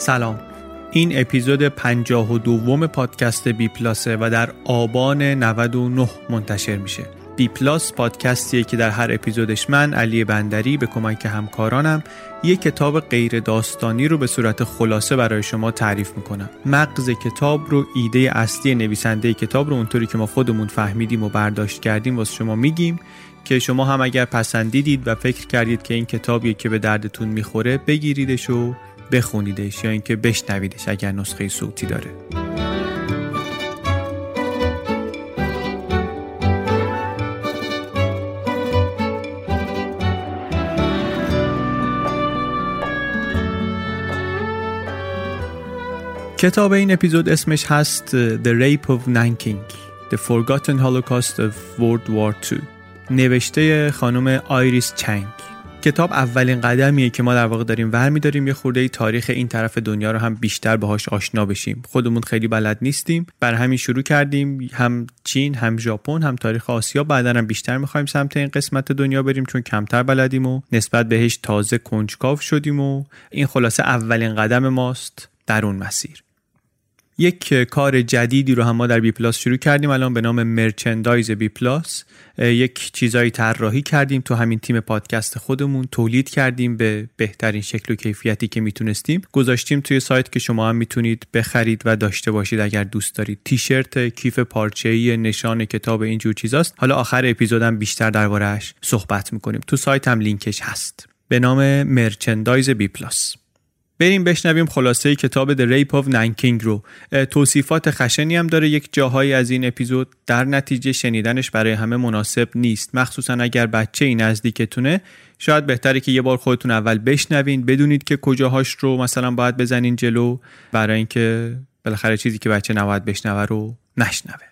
سلام. این اپیزود پنجاه و دوم پادکست بی پلاسه و در آبان 99 منتشر میشه. بی پلاس پادکستیه که در هر اپیزودش من علی بندری به کمک همکارانم یک کتاب غیر داستانی رو به صورت خلاصه برای شما تعریف می‌کنم. مغز کتاب رو ایده اصلی نویسنده کتاب رو اونطوری که ما خودمون فهمیدیم و برداشت کردیم واسه شما میگیم که شما هم اگر پسندیدید و فکر کردید که این کتابیه که به دردتون می‌خوره بگیریدش و بخونیدش یا اینکه بشنویدش اگر نسخه صوتی داره. کتاب این اپیزود اسمش هست The Rape of Nanking The Forgotten Holocaust of World War II نوشته خانم آیریس چنگ. کتاب اولین قدمیه که ما در واقع داریم ور میداریم یه خورده تاریخ این طرف دنیا رو هم بیشتر باهاش آشنا بشیم. خودمون خیلی بلد نیستیم. بر همین شروع کردیم. هم چین هم ژاپن هم تاریخ آسیا. بعدا هم بیشتر می‌خوایم سمت این قسمت دنیا بریم چون کمتر بلدیم و نسبت بهش تازه کنجکاو شدیم و این خلاصه اولین قدم ماست. در اون مسیر. یک کار جدیدی رو هم ما در BPlus شروع کردیم. الان به نام merchandise BPlus یک چیزایی طراحی کردیم تو همین تیم پادکست خودمون. تولید کردیم به بهترین شکل و کیفیتی که می‌تونستیم. گذاشتیم توی سایت که شما هم می‌تونید بخرید و داشته باشید اگر دوست دارید. تیشرت کیف پارچه‌ای نشان کتاب اینجور چیزاست. حالا آخر اپیزودم بیشتر دربارهش صحبت می‌کنیم. تو سایت هم لینکش هست. به نام merchandise BPlus بریم بشنویم خلاصه کتاب The Rape of Nanking رو. توصیفات خشنی هم داره. یک جاهایی از این اپیزود در نتیجه شنیدنش برای همه مناسب نیست. مخصوصا اگر بچه ای نزدیکتونه شاید بهتره که یه بار خودتون اول بشنوین بدونید که کجاهاش رو مثلا باید بزنین جلو برای اینکه بالاخره چیزی که بچه نباید بشنوه رو نشنوه.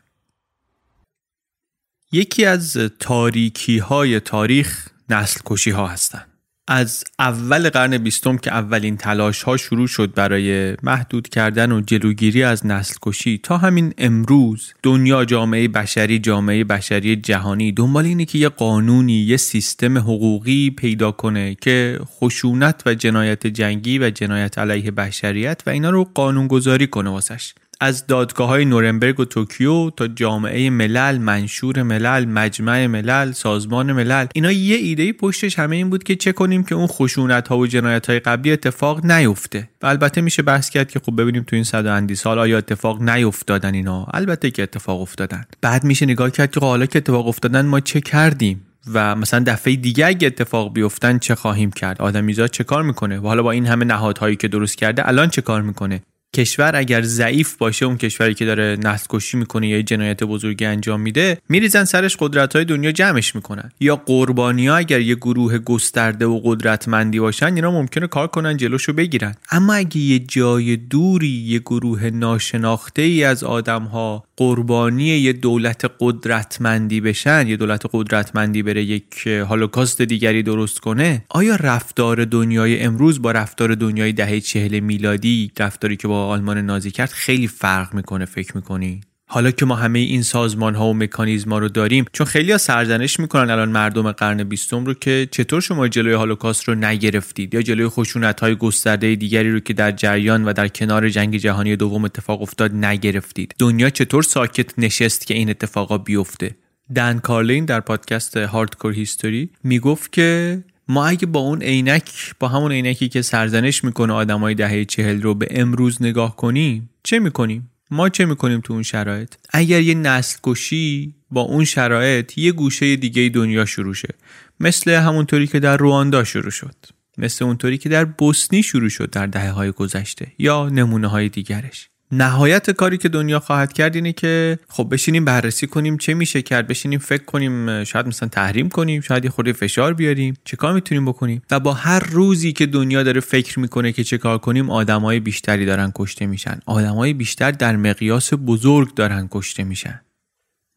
یکی از تاریکی های تاریخ نسل کشی ها هستند از اول قرن بیستم که اولین تلاش ها شروع شد برای محدود کردن و جلوگیری از نسل کشی تا همین امروز دنیا جامعه بشری جامعه بشری جهانی دنبال اینه که یه قانونی یه سیستم حقوقی پیدا کنه که خشونت و جنایت جنگی و جنایت علیه بشریت و اینا رو قانونگذاری کنه واسش. از دادگاه های نورنبرگ و توکیو تا جامعه ملل منشور ملل مجمع ملل سازمان ملل اینا یه ایده پشتش همه این بود که چه کنیم که اون خشونت ها و جنایت های قبلی اتفاق نیفته. و البته میشه بحث کرد که خب ببینیم تو این صد اندی سال آیا اتفاق نیفتادن اینا؟ البته که اتفاق افتادن. بعد میشه نگاه کرد که حالا که اتفاق افتادن ما چه کردیم؟ و مثلا دفعه دیگه اگه اتفاق بیفتن چه خواهیم کرد؟ آدمیزاد چه کار می‌کنه؟ و حالا با این همه نهادهایی که درست کرده الان چه کار می‌کنه؟ کشور اگر ضعیف باشه اون کشوری که داره نسل کشی می‌کنه یا جنایت بزرگی انجام میده میریزن سرش قدرت های دنیا جمعش می‌کنن. یا قربانی ها اگر یه گروه گسترده و قدرتمندی باشن اینا ممکنه کار کنن جلوشو بگیرن. اما اگه یه جای دوری یه گروه ناشناخته ای از آدم ها قربانی یه دولت قدرتمندی بشن یه دولت قدرتمندی بره یک هولوکاست دیگری درست کنه آیا رفتار دنیای امروز با رفتار دنیای دهه چهل میلادی رفتاری که با آلمان نازی کرد خیلی فرق می‌کنه فکر می‌کنی؟ حالا که ما همه این سازمان ها و مکانیزم ها رو داریم چون خیلی ها سرزنش می‌کنن الان مردم قرن بیستم رو که چطور شما جلوی هولوکاست رو نگرفتید؟ یا جلوی خشونت های گسترده دیگری رو که در جریان و در کنار جنگ جهانی دوم اتفاق افتاد نگرفتید؟ دنیا چطور ساکت نشست که این اتفاقا بیفته؟ دن کارلین در پادکست هاردکور هیستوری می‌گفت که ما اگه با اون عینک با همون عینکی که سرزنش می‌کنه آدمای دهه چهل رو به امروز نگاه کنیم چه می‌کنیم؟ ما چه می‌کنیم تو اون شرایط؟ اگر یه نسل کشی با اون شرایط یه گوشه دیگه دنیا شروع شه. مثل همونطوری که در رواندا شروع شد. مثل اونطوری که در بوسنی شروع شد در دهه های گذشته یا نمونه های دیگرش. نهایت کاری که دنیا خواهد کرد اینه که خب بشینیم بررسی کنیم چه میشه کرد بشینیم فکر کنیم شاید مثلا تحریم کنیم شاید یه خورده فشار بیاریم. چه کار می‌تونیم بکنیم؟ و با هر روزی که دنیا داره فکر می‌کنه که چه کار کنیم آدمای بیشتری دارن کشته میشن. آدمای بیشتر در مقیاس بزرگ دارن کشته میشن.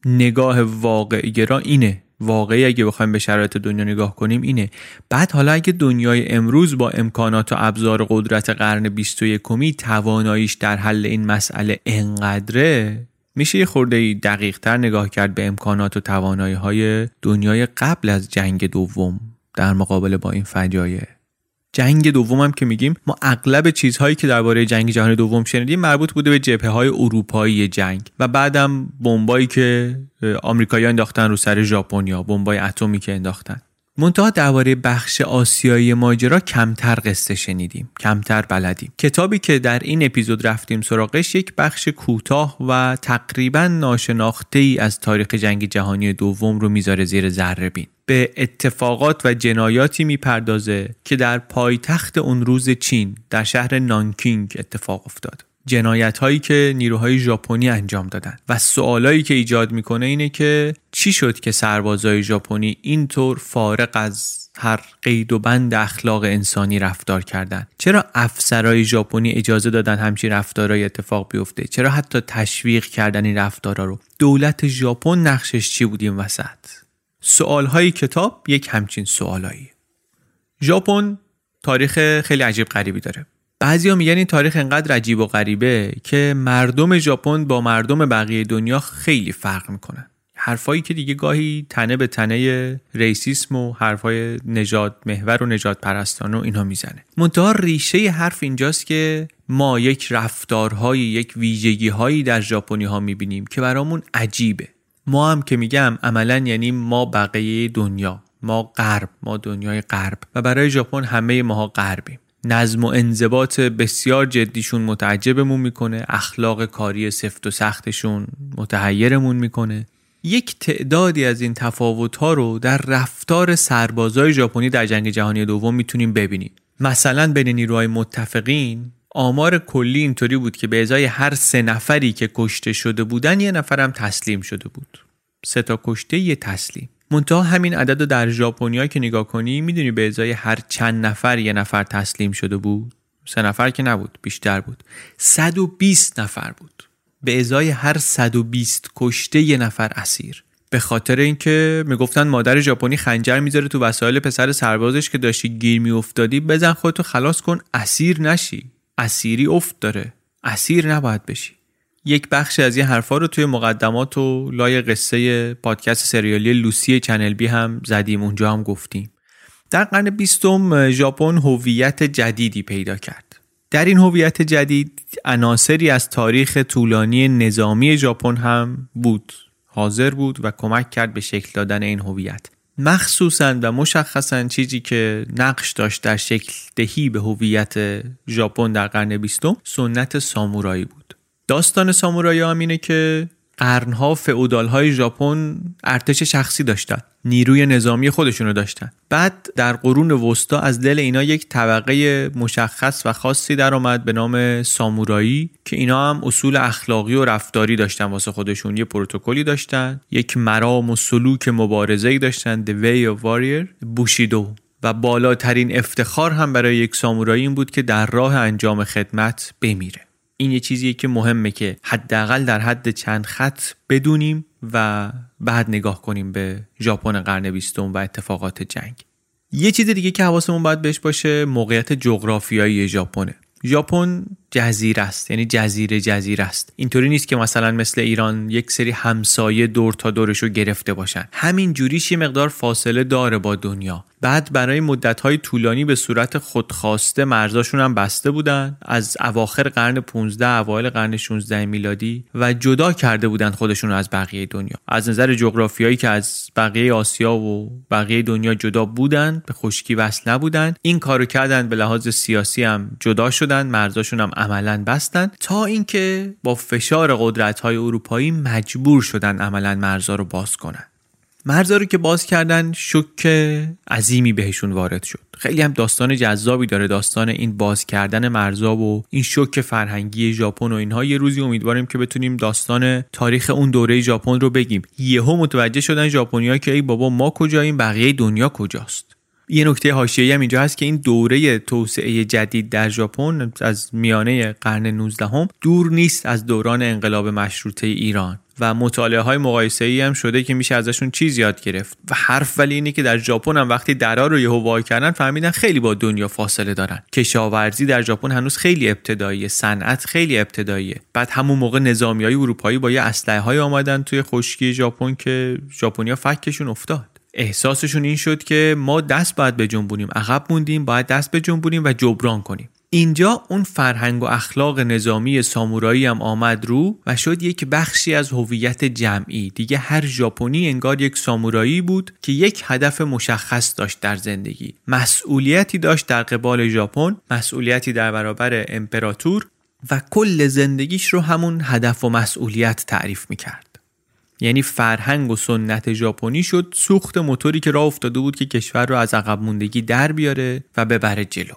نگاه واقع گرا اینه. واقعی اگه بخوایم به شرایط دنیا نگاه کنیم اینه. بعد حالا اگه دنیای امروز با امکانات و ابزار قدرت قرن 21 کمی تواناییش در حل این مسئله انقدره میشه یه خورده دقیق تر نگاه کرد به امکانات و توانایی های دنیای قبل از جنگ دوم در مقابل با این فجایع. جنگ دوم که میگیم ما اغلب چیزهایی که درباره جنگ جهانی دوم شنیدیم مربوط بوده به جبهه های اروپایی جنگ و بعدم بمبایی که آمریکایی‌ها انداختن رو سر ژاپنیا بمبای اتمی که انداختن. منتها درباره بخش آسیایی ماجرا کمتر قصه شنیدیم کمتر بلدیم. کتابی که در این اپیزود رفتیم سراغش یک بخش کوتاه و تقریبا ناشناخته ای از تاریخ جنگ جهانی دوم رو می‌ذاره زیر ذره بین. به اتفاقات و جنایاتی می‌پردازه که در پایتخت اون روز چین در شهر نانکینگ اتفاق افتاد. جنایت هایی که نیروهای ژاپنی انجام دادن. و سوالایی که ایجاد می‌کنه اینه که چی شد که سربازای ژاپنی اینطور فارق از هر قید و بند اخلاق انسانی رفتار کردن؟ چرا افسرهای ژاپنی اجازه دادن همچین رفتارهای اتفاق بیفته؟ چرا حتی تشویق کردن این رفتارا رو؟ دولت ژاپن نقشش چی بود این وسط؟ سوالهای کتاب یک همچین سوالایی ژاپن تاریخ خیلی عجیب غریبی داره. بعضیا میگن این تاریخ انقدر عجیب و غریبه که مردم ژاپن با مردم بقیه دنیا خیلی فرق می‌کنن. حرفایی که دیگه گاهی تنه به تنه ریسیسم و حرفای نجات محور و نجات پرستان و اینا می‌زنه. منتها ریشه حرف اینجاست که ما یک رفتارهایی یک ویژگی هایی در ژاپنی ها می‌بینیم که برامون عجیبه. ما هم که میگم عملا یعنی ما بقیه دنیا ما غرب ما دنیای غرب و برای ژاپن همه ماها غربیم. نظم و انضباط بسیار جدیشون متعجبمون می‌کنه اخلاق کاری سفت و سختشون متحیرمون می‌کنه. یک تعدادی از این تفاوت ها رو در رفتار سربازای ژاپنی در جنگ جهانی دوم می‌تونیم ببینیم. مثلا بین نیروهای متفقین آمار کلی اینطوری بود که به ازای هر سه نفری که کشته شده بودن یه نفرم تسلیم شده بود. سه تا کشته یه تسلیم. منتها همین عدد رو در ژاپنیا که نگاه کنی می‌دونی به ازای هر چند نفر یه نفر تسلیم شده بود؟ سه نفر که نبود بیشتر بود. 120 نفر بود. به ازای هر 120 کشته یه نفر اسیر. به خاطر اینکه می‌گفتن مادر ژاپنی خنجر می‌ذاره تو وسایل پسر سربازش که داشتی گیر میافتادی بزن خودتو خلاص کن اسیر نشی. اسیری افت داره. اسیر نباید بشی. یک بخش از این حرفا رو توی مقدمات و لای قصه پادکست سریالی لوسی چنل بی هم زدیم اونجا هم گفتیم. در قرن بیستم ژاپن هویت جدیدی پیدا کرد. در این هویت جدید عناصری از تاریخ طولانی نظامی ژاپن هم بود حاضر بود و کمک کرد به شکل دادن این هویت. مخصوصا و مشخصا چیزی که نقش داشت در شکل دهی به هویت ژاپن در قرن بیستم سنت سامورایی بود. داستان سامورایی هم اینه که قرنها فعودال های ژاپن ارتش شخصی داشتن نیروی نظامی خودشونو داشتن. بعد در قرون وسطا از دل اینا یک طبقه مشخص و خاصی در آمد به نام سامورایی که اینا هم اصول اخلاقی و رفتاری داشتن واسه خودشون. یه پروتکلی داشتن یک مرام و سلوک مبارزه‌ای داشتن The Way of Warrior بوشیدو. و بالاترین افتخار هم برای یک سامورایی این بود که در راه انجام خدمت بمیره. این یه چیزیه که مهمه که حداقل در حد چند خط بدونیم و بعد نگاه کنیم به ژاپن قرن بیستم و اتفاقات جنگ. یه چیز دیگه که حواسمون باید بهش باشه موقعیت جغرافیایی ژاپنه. ژاپن جزیره است یعنی جزیره جزیره است. اینطوری نیست که مثلا مثل ایران یک سری همسایه دور تا دورش رو گرفته باشن. همین جوریش یه مقدار فاصله داره با دنیا. بعد برای مدت‌های طولانی به صورت خودخواسته مرزاشون هم بسته بودن. از اواخر قرن 15 اوایل قرن 16 میلادی و جدا کرده بودن خودشون از بقیه دنیا. از نظر جغرافیایی که از بقیه آسیا و بقیه دنیا جدا بودن به خشکی وصل نبودن. این کارو کردن به لحاظ سیاسی هم جدا شدن مرزاشون هم عملا بستن تا اینکه با فشار قدرت‌های اروپایی مجبور شدن عملا مرزا رو باز کنن. مرزا رو که باز کردن شک عظیمی بهشون وارد شد. خیلی هم داستان جذابی داره داستان این باز کردن مرزا و این شک فرهنگی ژاپن و اینها. یه روزی امیدواریم که بتونیم داستان تاریخ اون دوره ژاپن رو بگیم. یهو متوجه شدن ژاپنیا که ای بابا ما کجاییم؟ بقیه دنیا کجاست؟ یه نکته حاشیه‌ای هم اینجا هست که این دوره توسعه جدید در ژاپن از میانه قرن 19 هم دور نیست از دوران انقلاب مشروطه ایران و مطالعه های مقایسه ای هم شده که میشه ازشون چیز یاد گرفت. و حرف ولی اینه که در ژاپن هم وقتی درا رو یهو وا کردن فهمیدن خیلی با دنیا فاصله دارن. کشاورزی در ژاپن هنوز خیلی ابتداییه. صنعت خیلی ابتداییه. بعد همون موقع نظامی های اروپایی با یه اسلحه های آمدن توی خشکی ژاپن که ژاپنیا فکشون افتاد. احساسشون این شد که ما دست باید به جنبونیم عقب موندیم باید دست به جنبونیم و جبران کنیم. اینجا اون فرهنگ و اخلاق نظامی سامورایی هم آمد رو و شد یک بخشی از هویت جمعی. دیگه هر ژاپنی انگار یک سامورایی بود که یک هدف مشخص داشت در زندگی. مسئولیتی داشت در قبال ژاپن مسئولیتی در برابر امپراتور و کل زندگیش رو همون هدف و مسئولیت تعریف می‌کرد. یعنی فرهنگ و سنت ژاپنی شد سوخت موتوری که راه افتاده بود که کشور رو از عقب موندگی در بیاره و ببره جلو.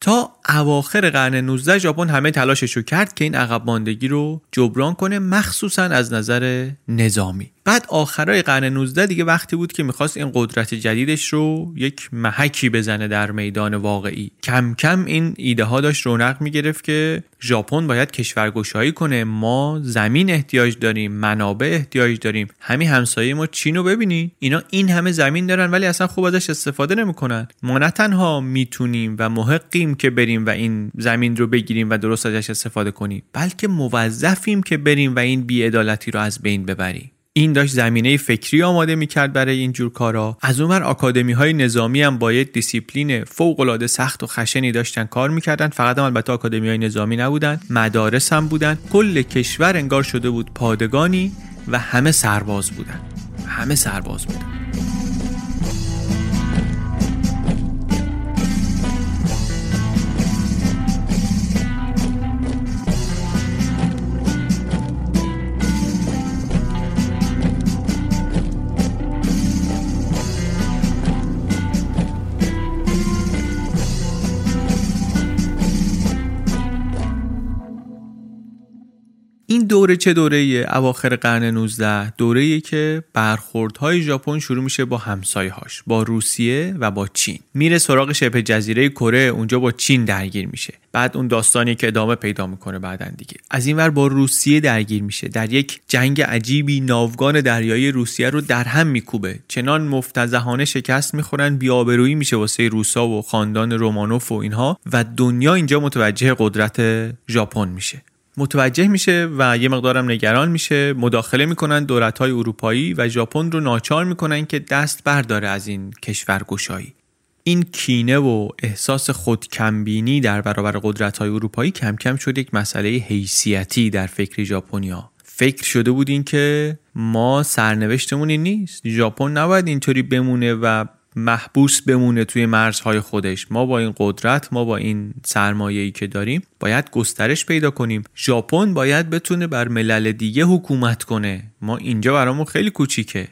تا اواخر قرن 19 ژاپن همه تلاشش رو کرد که این عقب ماندگی رو جبران کنه مخصوصا از نظر نظامی. بعد آخرای قرن 19 دیگه وقتی بود که می‌خواست این قدرت جدیدش رو یک محکی بزنه در میدان واقعی. کم کم این ایده ها داشت رونق می‌گرفت که ژاپن باید کشورگشایی کنه. ما زمین احتیاج داریم منابع احتیاج داریم. همین همسایه ما چین رو ببینی. اینا این همه زمین دارن ولی اصلا خوب ازش استفاده نمی‌کنن. ما نه تنها می‌تونیم و محقیم که بریم و این زمین رو بگیریم و درست ازش استفاده کنیم بلکه موظفیم که بریم و این بیعدالتی رو از بین ببریم. این داشت زمینه فکری آماده می‌کرد برای این جور کارا. از اونور آکادمی های نظامی هم با یک دیسیپلین فوق العاده سخت و خشنی داشتن کار می‌کردن. فقط هم البته آکادمی های نظامی نبودن مدارس هم بودن. کل کشور انگار شده بود پادگانی و همه سرباز بودن. همه سرباز بودن. دوره چه دوره اواخر قرن 19 دوره که برخوردهای ژاپن شروع میشه با همسایه‌هاش با روسیه و با چین. میره سراغ شبه جزیره کره اونجا با چین درگیر میشه. بعد اون داستانی که ادامه پیدا می‌کنه بعدا دیگه. از این ور با روسیه درگیر میشه. در یک جنگ عجیبی ناوگان دریایی روسیه رو در هم میکوبه. چنان مفتزهانه شکست می‌خورن بیابرویی میشه واسه روسا و خاندان رومانوف و اینها و دنیا اینجا متوجه قدرت ژاپن میشه. متوجه میشه و یه مقدارم نگران میشه. مداخله می‌کنن دولت های اروپایی و ژاپن رو ناچار می‌کنن که دست برداره از این کشور گشایی این کینه و احساس خودکمبینی در برابر قدرت های اروپایی کم کم شد یک مسئله حیثیتی در فکر ژاپنیا. فکر شده بود این که ما سرنوشتمون این نیست. ژاپن نباید اینطوری بمونه و محبوس بمونه توی مرزهای خودش. ما با این قدرت ما با این سرمایه‌ای که داریم باید گسترش پیدا کنیم. ژاپن باید بتونه بر ملل دیگه حکومت کنه. ما اینجا برامون خیلی کوچیکه.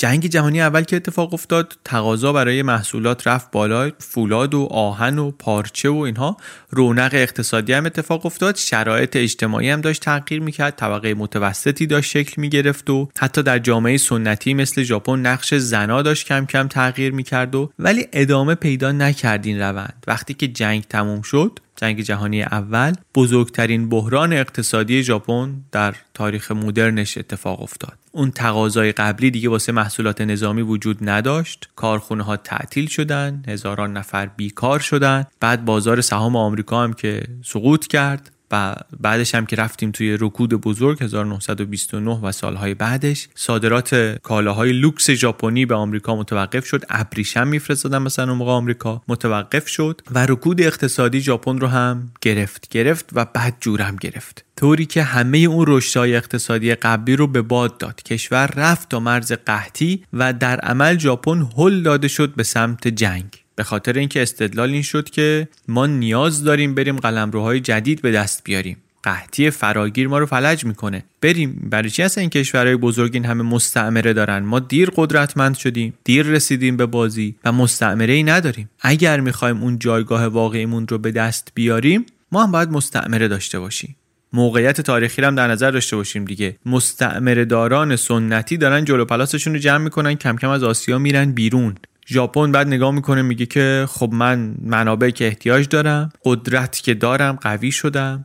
جنگ جهانی اول که اتفاق افتاد تقاضا برای محصولات رفت بالا فولاد و آهن و پارچه و اینها. رونق اقتصادی هم اتفاق افتاد شرایط اجتماعی هم داشت تغییر می‌کرد طبقه متوسطی داشت شکل می‌گرفت و حتی در جامعه سنتی مثل ژاپن نقش زنا داشت کم کم تغییر می‌کرد و ولی ادامه پیدا نکرد این روند. وقتی که جنگ تموم شد جنگ جهانی اول بزرگترین بحران اقتصادی ژاپن در تاریخ مدرنش اتفاق افتاد. اون تقاضای قبلی دیگه واسه محصولات نظامی وجود نداشت. کارخونه ها تعطیل شدن هزاران نفر بیکار شدن. بعد بازار سهام آمریکا هم که سقوط کرد. و بعدش هم که رفتیم توی رکود بزرگ 1929 و سالهای بعدش صادرات کالاهای لوکس ژاپنی به آمریکا متوقف شد. ابریشم میفرستادن مثلا موقع آمریکا متوقف شد و رکود اقتصادی ژاپن رو هم گرفت گرفت و بعد جورم گرفت. طوری که همه اون رشدهای اقتصادی قبلی رو به باد داد. کشور رفت تا مرز قحطی و در عمل ژاپن هل داده شد به سمت جنگ. به خاطر اینکه استدلال این شد که ما نیاز داریم بریم قلمروهای جدید به دست بیاریم. قحطی فراگیر ما رو فلج می‌کنه. بریم. برای چی این کشورهای بزرگ این همه مستعمره دارن؟ ما دیر قدرتمند شدیم دیر رسیدیم به بازی و مستعمره ای نداریم. اگر می‌خوایم اون جایگاه واقعیمون رو به دست بیاریم ما هم باید مستعمره داشته باشیم. موقعیت تاریخی هم در نظر داشته باشیم دیگه. مستعمره داران سنتی دارن جلو پلاسشون رو جمع می‌کنن کم کم از آسیا میرن بیرون. ژاپن بعد نگاه می‌کنه میگه که خب من منابع که احتیاج دارم قدرت که دارم قوی شدم.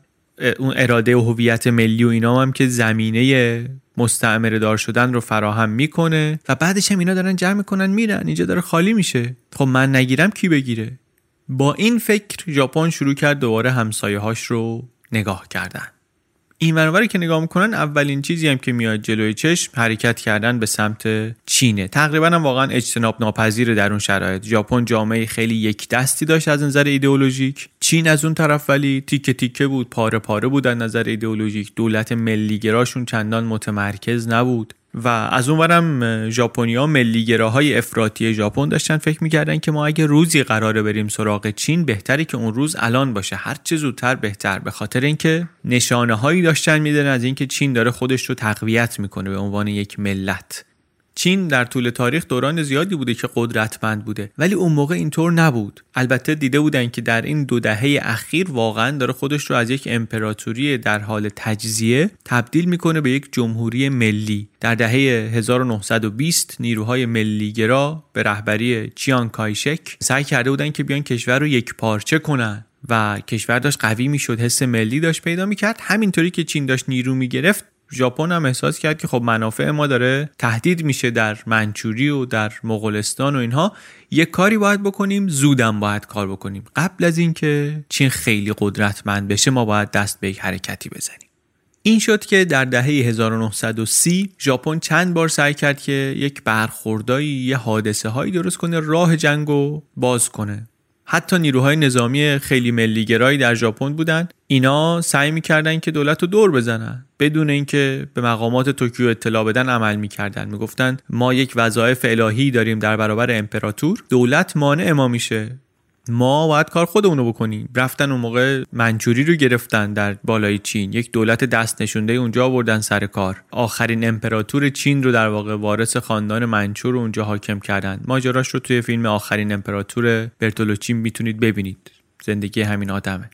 اون اراده و هویت ملی و اینا هم که زمینه مستعمره دار شدن رو فراهم می‌کنه و بعدش هم اینا دارن جمع می‌کنن میرن. اینجا داره خالی میشه. خب من نگیرم کی بگیره؟ با این فکر ژاپن شروع کرد دوباره همسایه هاش رو نگاه کردن. این منوری که نگاه می‌کنن اولین چیزی هم که میاد جلوی چشم حرکت کردن به سمت چینه. تقریبا هم واقعا اجتناب ناپذیر در اون شرایط. ژاپن جامعه خیلی یک دستی داشت از نظر ایدئولوژیک. چین از اون طرف ولی تیکه تیکه بود پاره پاره بود از نظر ایدئولوژیک. دولت ملیگراشون چندان متمرکز نبود. و از اونورم ژاپنیا ملیگراهای افراطی ژاپن داشتن فکر می‌کردن که ما اگه روزی قراره بریم سراغ چین بهتری که اون روز الان باشه. هر چه زودتر بهتر. به خاطر اینکه نشانه هایی داشتن میدن از اینکه چین داره خودش رو تقویت می‌کنه به عنوان یک ملت. چین در طول تاریخ دوران زیادی بوده که قدرتمند بوده ولی اون موقع اینطور نبود. البته دیده بودن که در این دو دهه اخیر واقعا داره خودش رو از یک امپراتوری در حال تجزیه تبدیل می‌کنه به یک جمهوری ملی. در دهه 1920 نیروهای ملیگرا به رهبری چیان کایشک سعی کرده بودن که بیان کشور رو یک پارچه کنن و کشور داشت قوی می‌شد حس ملی داشت پیدا می‌کرد. همینطوری که چین داشت نیرو می‌گرفت ژاپن هم احساس کرد که خب منافع ما داره تهدید میشه در منچوری و در مغولستان و اینها. یه کاری باید بکنیم زودم باید کار بکنیم. قبل از اینکه چین خیلی قدرتمند بشه ما باید دست به یک حرکتی بزنیم. این شد که در دهه 1930 ژاپن چند بار سعی کرد که یک برخوردایی یه حادثه هایی درست کنه راه جنگ رو باز کنه. حتی نیروهای نظامی خیلی ملیگرایی در ژاپن بودن. اینا سعی می‌کردن که دولت رو دور بزنن بدون اینکه به مقامات توکیو اطلاع بدن عمل می‌کردن. می‌گفتن ما یک وظایف الهی داریم در برابر امپراتور دولت مانع ما میشه. ما باید کار خودمونو بکنیم. رفتن اون موقع منچوری رو گرفتن در بالای چین. یک دولت دست نشونده اونجا آوردن سر کار. آخرین امپراتور چین رو در واقع وارث خاندان منچور رو اونجا حاکم کردن. ماجراش رو توی فیلم آخرین امپراتور برتولوچی می‌تونید ببینید. زندگی همین آدمه.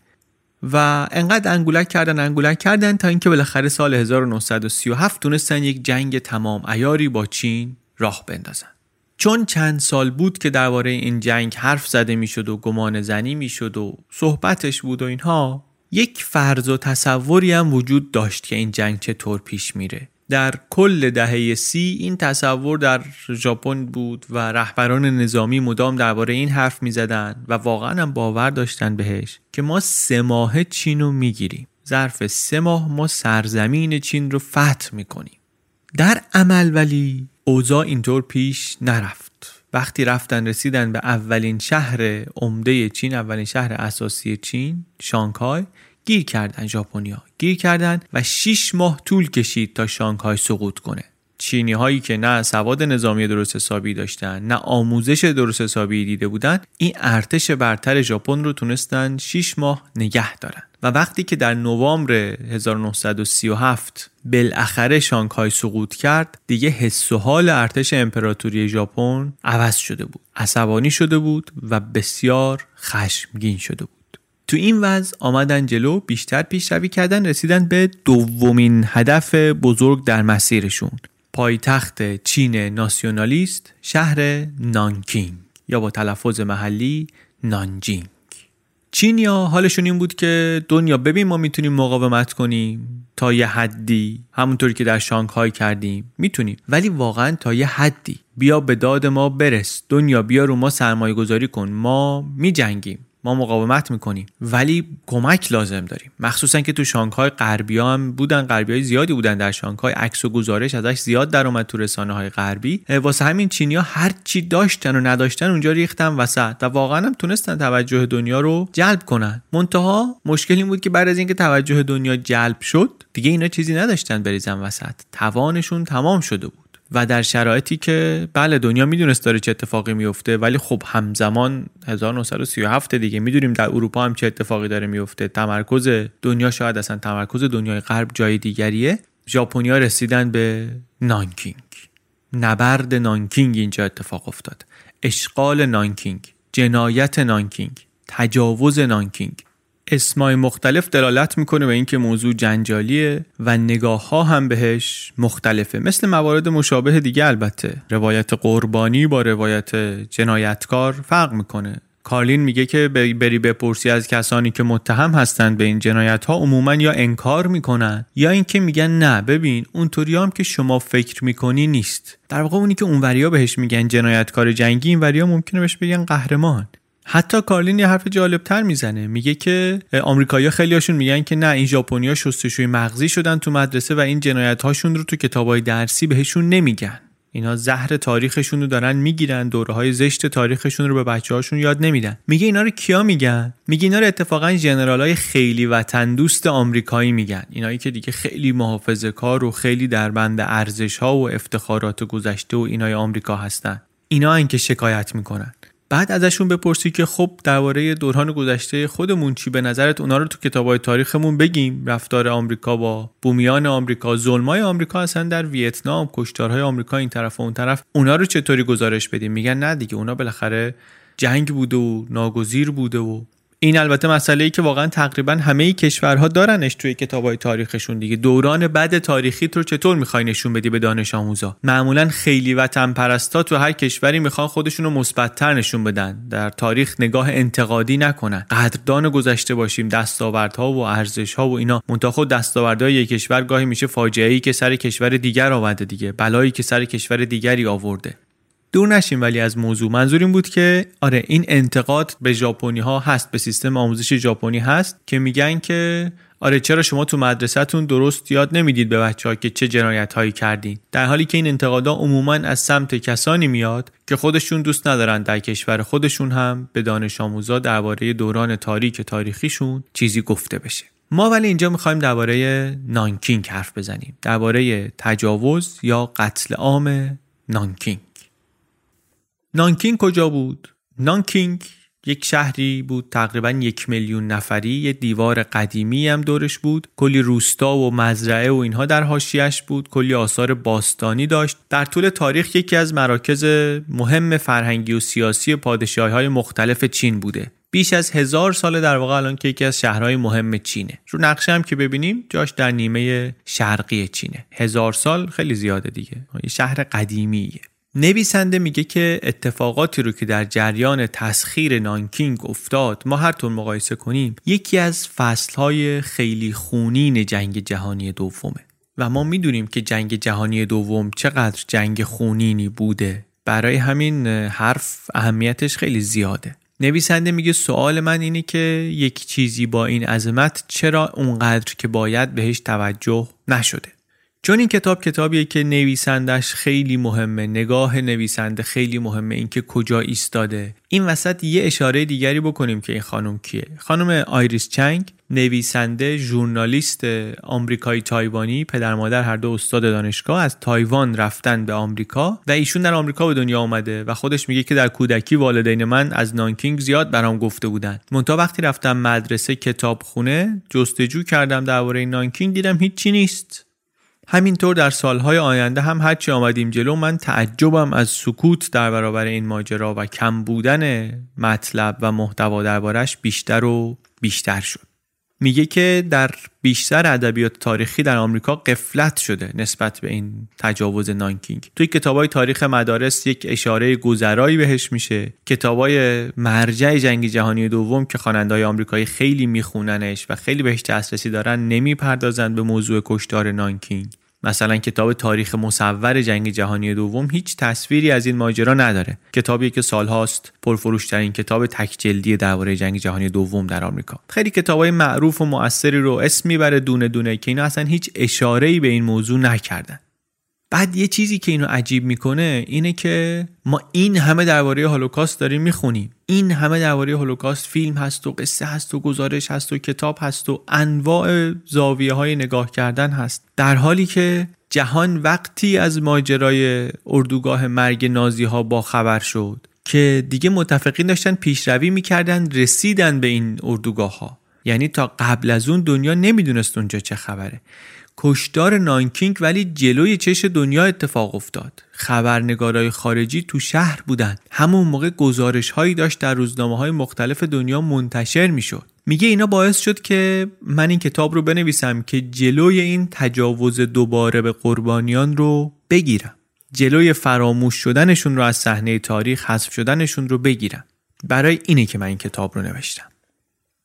و انقدر انگولک کردن انگولک کردن تا اینکه بالاخره سال 1937 تونستن یک جنگ تمام ایاری با چین راه بندازن. چون چند سال بود که درباره این جنگ حرف زده می‌شد و گمان زنی می‌شد و صحبتش بود و اینها یک فرض و تصوری هم وجود داشت که این جنگ چطور پیش میره. در کل دهه سی این تصور در ژاپن بود و رهبران نظامی مدام درباره این حرف می‌زدن و واقعا هم باور داشتن بهش که ما سه ماه چین رو می‌گیریم. ظرف سه ماه ما سرزمین چین رو فتح می‌کنیم. در عمل ولی اوضاع اینطور پیش نرفت. وقتی رفتن رسیدن به اولین شهر عمده چین اولین شهر اساسی چین شانگهای گیر کردن ژاپنیا. گیر کردن و 6 ماه طول کشید تا شانگهای سقوط کنه. چینی هایی که نه سواد نظامی درست حسابی داشتن نه آموزش درست حسابی دیده بودن این ارتش برتر ژاپن رو تونستن 6 ماه نگه دارن. و وقتی که در نوامبر 1937 بالاخره شانگهای سقوط کرد دیگه حس و حال ارتش امپراتوری ژاپن عوض شده بود عصبانی شده بود و بسیار خشمگین شده بود. تو این وضع آمدن جلو بیشتر پیشروی کردن رسیدن به دومین هدف بزرگ در مسیرشون. پایتخت چین ناسیونالیست شهر نانکینگ یا با تلفظ محلی نانجینگ. چینیا حالشون این بود که دنیا ببین ما می‌تونیم مقاومت کنیم تا یه حدی. همونطوری که در شانگهای کردیم. می‌تونیم. ولی واقعا تا یه حدی. بیا به داد ما برس. دنیا بیا رو ما سرمایه گذاری کن. ما میجنگیم. مقاومت می‌کنیم. ولی کمک لازم داریم. مخصوصا که تو شانگهای غربی هم بودن غربی های زیادی بودن در شانگهای. عکس و گزارش ازش زیاد در اومد تو رسانه های غربی واسه همین چینیا هر چی داشتن و نداشتن اونجا ریختن وسط و واقعا هم تونستن توجه دنیا رو جلب کنن. منتها مشکل این بود که بعد از اینکه توجه دنیا جلب شد دیگه اینا چیزی نداشتن بریزن وسط. توانشون تمام شده بود. و در شرایطی که بله دنیا می‌دونست داره چه اتفاقی میفته ولی خب همزمان 1937 دیگه می‌دونیم در اروپا هم چه اتفاقی داره میفته تمرکز دنیا شاید اصلا تمرکز دنیای غرب جای دیگریه. ژاپنیا رسیدن به نانکینگ. نبرد نانکینگ اینجا اتفاق افتاد. اشغال نانکینگ جنایت نانکینگ تجاوز نانکینگ. اسمای مختلف دلالت می‌کنه به اینکه موضوع جنجالیه و نگاه ها هم بهش مختلفه. مثل موارد مشابه دیگه البته. روایت قربانی با روایت جنایتکار فرق می‌کنه. کارلین میگه که بری بپرسی از کسانی که متهم هستند به این جنایت ها عموما یا انکار می‌کنن یا اینکه میگن نه ببین اونطوری هم که شما فکر می‌کنی نیست. در واقع اونی که اونوریا بهش میگن جنایتکار جنگی این وریا ممکنه بهش بگن قهرمان. حتی کارلین یه حرف جالب تر می‌زنه. میگه که آمریکایی‌ها خیلیاشون میگن که نه این ژاپنیا شستشوی مغزی شدن تو مدرسه و این جنایت هاشون رو تو کتابای درسی بهشون نمیگن. اینا زهر تاریخشون رو دارن می‌گیرن دوره های زشت تاریخشون رو به بچه هاشون یاد نمیدن. میگه اینا رو کیا میگن؟ میگه اینا رو اتفاقا ژنرال های خیلی وطن دوست آمریکایی میگن. اینایی که دیگه خیلی محافظه کار و خیلی در بند ارزش ها و افتخارات گذشته و اینای آمریکا هستن. اینا این که شکایت می‌کنن. بعد ازشون بپرسی که خب درباره دوران گذشته خودمون چی؟ به نظرت اونا رو تو کتابای تاریخمون بگیم. رفتار آمریکا با بومیان آمریکا ظلمای آمریکا اصلا در ویتنام کشتارهای آمریکا این طرف و اون طرف اونا رو چطوری گزارش بدیم؟ میگن نه دیگه اونا بالاخره جنگ بوده و ناگزیر بوده و این البته مسئله ای که واقعا تقریبا همه کشورها دارنش توی کتابای تاریخشون دیگه. دوران بعد تاریخی رو چطور می‌خوای نشون بدی به دانش آموزا؟ معمولا خیلی وطن پرستا تو هر کشوری می‌خوان خودشون رو مثبتتر نشون بدن. در تاریخ نگاه انتقادی نکنن. قدردان گذشته باشیم دستاوردها و ارزشها و اینا. منتها خود دستاوردهای یک کشور گاهی میشه فاجعه ای که سر کشور دیگر آورده دیگه. بلایی که سر کشور دیگری آورده. دور نشیم ولی از موضوع. منظور این بود که آره این انتقاد به ژاپنی ها هست به سیستم آموزش ژاپنی هست که میگن که آره چرا شما تو مدرسهتون درست یاد نمی‌دید به بچه ها که چه جنایت هایی کردین؟ در حالی که این انتقادا عموما از سمت کسانی میاد که خودشون دوست ندارن در کشور خودشون هم به دانش آموزا درباره دوران تاریک تاریخیشون چیزی گفته بشه. ما ولی اینجا می‌خوایم درباره نانکینگ حرف بزنیم. درباره تجاوز یا قتل عام نانکینگ. نانکینگ کجا بود؟ نانکینگ یک شهری بود تقریبا یک میلیون نفری. یه دیوار قدیمی هم دورش بود. کلی روستا و مزرعه و اینها در حاشیش بود. کلی آثار باستانی داشت. در طول تاریخ یکی از مراکز مهم فرهنگی و سیاسی پادشاهی های مختلف چین بوده. بیش از هزار سال در واقع الان که یکی از شهرهای مهم چینه. رو نقشه هم که ببینیم جاش در نیمه شرقی چینه. هزار سال خیلی زیاده دیگه. شهر قدیمیه. نویسنده میگه که اتفاقاتی رو که در جریان تسخیر نانکینگ افتاد ما هر طور مقایسه کنیم یکی از فصلهای خیلی خونین جنگ جهانی دومه. و ما می‌دونیم که جنگ جهانی دوم چقدر جنگ خونینی بوده. برای همین حرف اهمیتش خیلی زیاده. نویسنده میگه سوال من اینه که یک چیزی با این عظمت چرا اونقدر که باید بهش توجه نشده؟ چون این کتاب کتابیه که نویسندش خیلی مهمه نگاه نویسنده خیلی مهمه اینکه کجا ایستاده. این وسط یه اشاره دیگری بکنیم که این خانم کیه. خانم آیریس چنگ نویسنده ژورنالیست آمریکایی تایوانی پدر مادر هر دو استاد دانشگاه از تایوان رفتن به آمریکا و ایشون در آمریکا به دنیا آمده و خودش میگه که در کودکی والدین من از نانکینگ زیاد برام گفته بودن منتها وقتی رفتم مدرسه کتابخونه جستجو کردم درباره نانکینگ دیدم هیچی نیست. همینطور در سالهای آینده هم هرچی آمدیم جلو من تعجبم از سکوت در برابر این ماجرا و کم بودن مطلب و محتوا دربارش بیشتر و بیشتر شد. میگه که در بیشتر ادبیات تاریخی در آمریکا قفلت شده نسبت به این تجاوز نانکینگ. توی کتابای تاریخ مدارس یک اشاره گذرایی بهش میشه. کتابای مرجع جنگ جهانی دوم که خواننده‌های آمریکایی خیلی میخوننش و خیلی بهش دسترسی دارن نمی‌پردازند به موضوع کشتار نانکینگ. مثلا کتاب تاریخ مصور جنگ جهانی دوم هیچ تصویری از این ماجرا نداره. کتابی که سالهاست پرفروشترین کتاب تک جلدی درباره جنگ جهانی دوم در آمریکا. خیلی کتابای معروف و مؤثری رو اسم می‌بره دونه دونه که اینا اصلا هیچ اشاره‌ای به این موضوع نکردن. بعد یه چیزی که اینو عجیب می‌کنه اینه که ما این همه درباره هولوکاست داریم می‌خونیم. این همه درباره هولوکاست فیلم هست و قصه هست و گزارش هست و کتاب هست و انواع زاویه های نگاه کردن هست. در حالی که جهان وقتی از ماجرای اردوگاه مرگ نازی ها با خبر شد که دیگه متفقین داشتن پیشروی می‌کردن رسیدن به این اردوگاه ها یعنی تا قبل از اون دنیا نمی‌دونست اونجا چه خبره. کشدار نانکینگ ولی جلوی چش دنیا اتفاق افتاد. خبرنگارای خارجی تو شهر بودن. همون موقع گزارش هایی داشت در روزنامه های مختلف دنیا منتشر می‌شد. میگه اینا باعث شد که من این کتاب رو بنویسم که جلوی این تجاوز دوباره به قربانیان رو بگیرم. جلوی فراموش شدنشون رو از صحنه تاریخ حذف شدنشون رو بگیرم. برای اینه که من این کتاب رو نوشتم.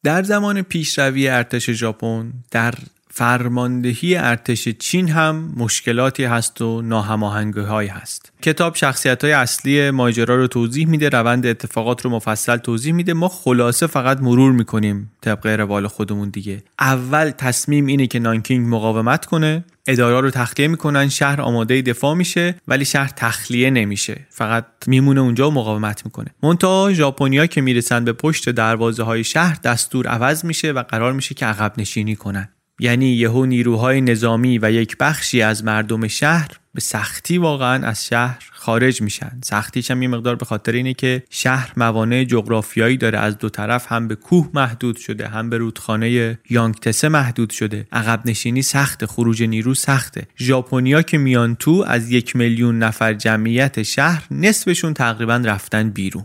در زمان پیشروی ارتش ژاپن در فرماندهی ارتش چین هم مشکلاتی هست و ناهماهنگی های هست. کتاب شخصیت های اصلی ماجرا رو توضیح میده روند اتفاقات رو مفصل توضیح میده. ما خلاصه فقط مرور می‌کنیم طبق روال خودمون دیگه. اول تصمیم اینه که نانکینگ مقاومت کنه. اداره رو تخلیه می‌کنن. شهر آماده دفاع میشه ولی شهر تخلیه نمیشه. فقط میمونه اونجا و مقاومت می‌کنه. مونتا ژاپنیا که می‌رسن به پشت دروازه های شهر دستور عوض میشه و قرار میشه که عقب نشینی کنن. یعنی یهو نیروهای نظامی و یک بخشی از مردم شهر به سختی واقعا از شهر خارج میشن. سختیش هم یه مقدار به خاطر اینه که شهر موانع جغرافیایی داره. از دو طرف هم به کوه محدود شده هم به رودخانه یانگتسه محدود شده. عقب نشینی سخته خروج نیرو سخته. ژاپنیا که میان تو از یک میلیون نفر جمعیت شهر نصفشون تقریبا رفتن بیرون.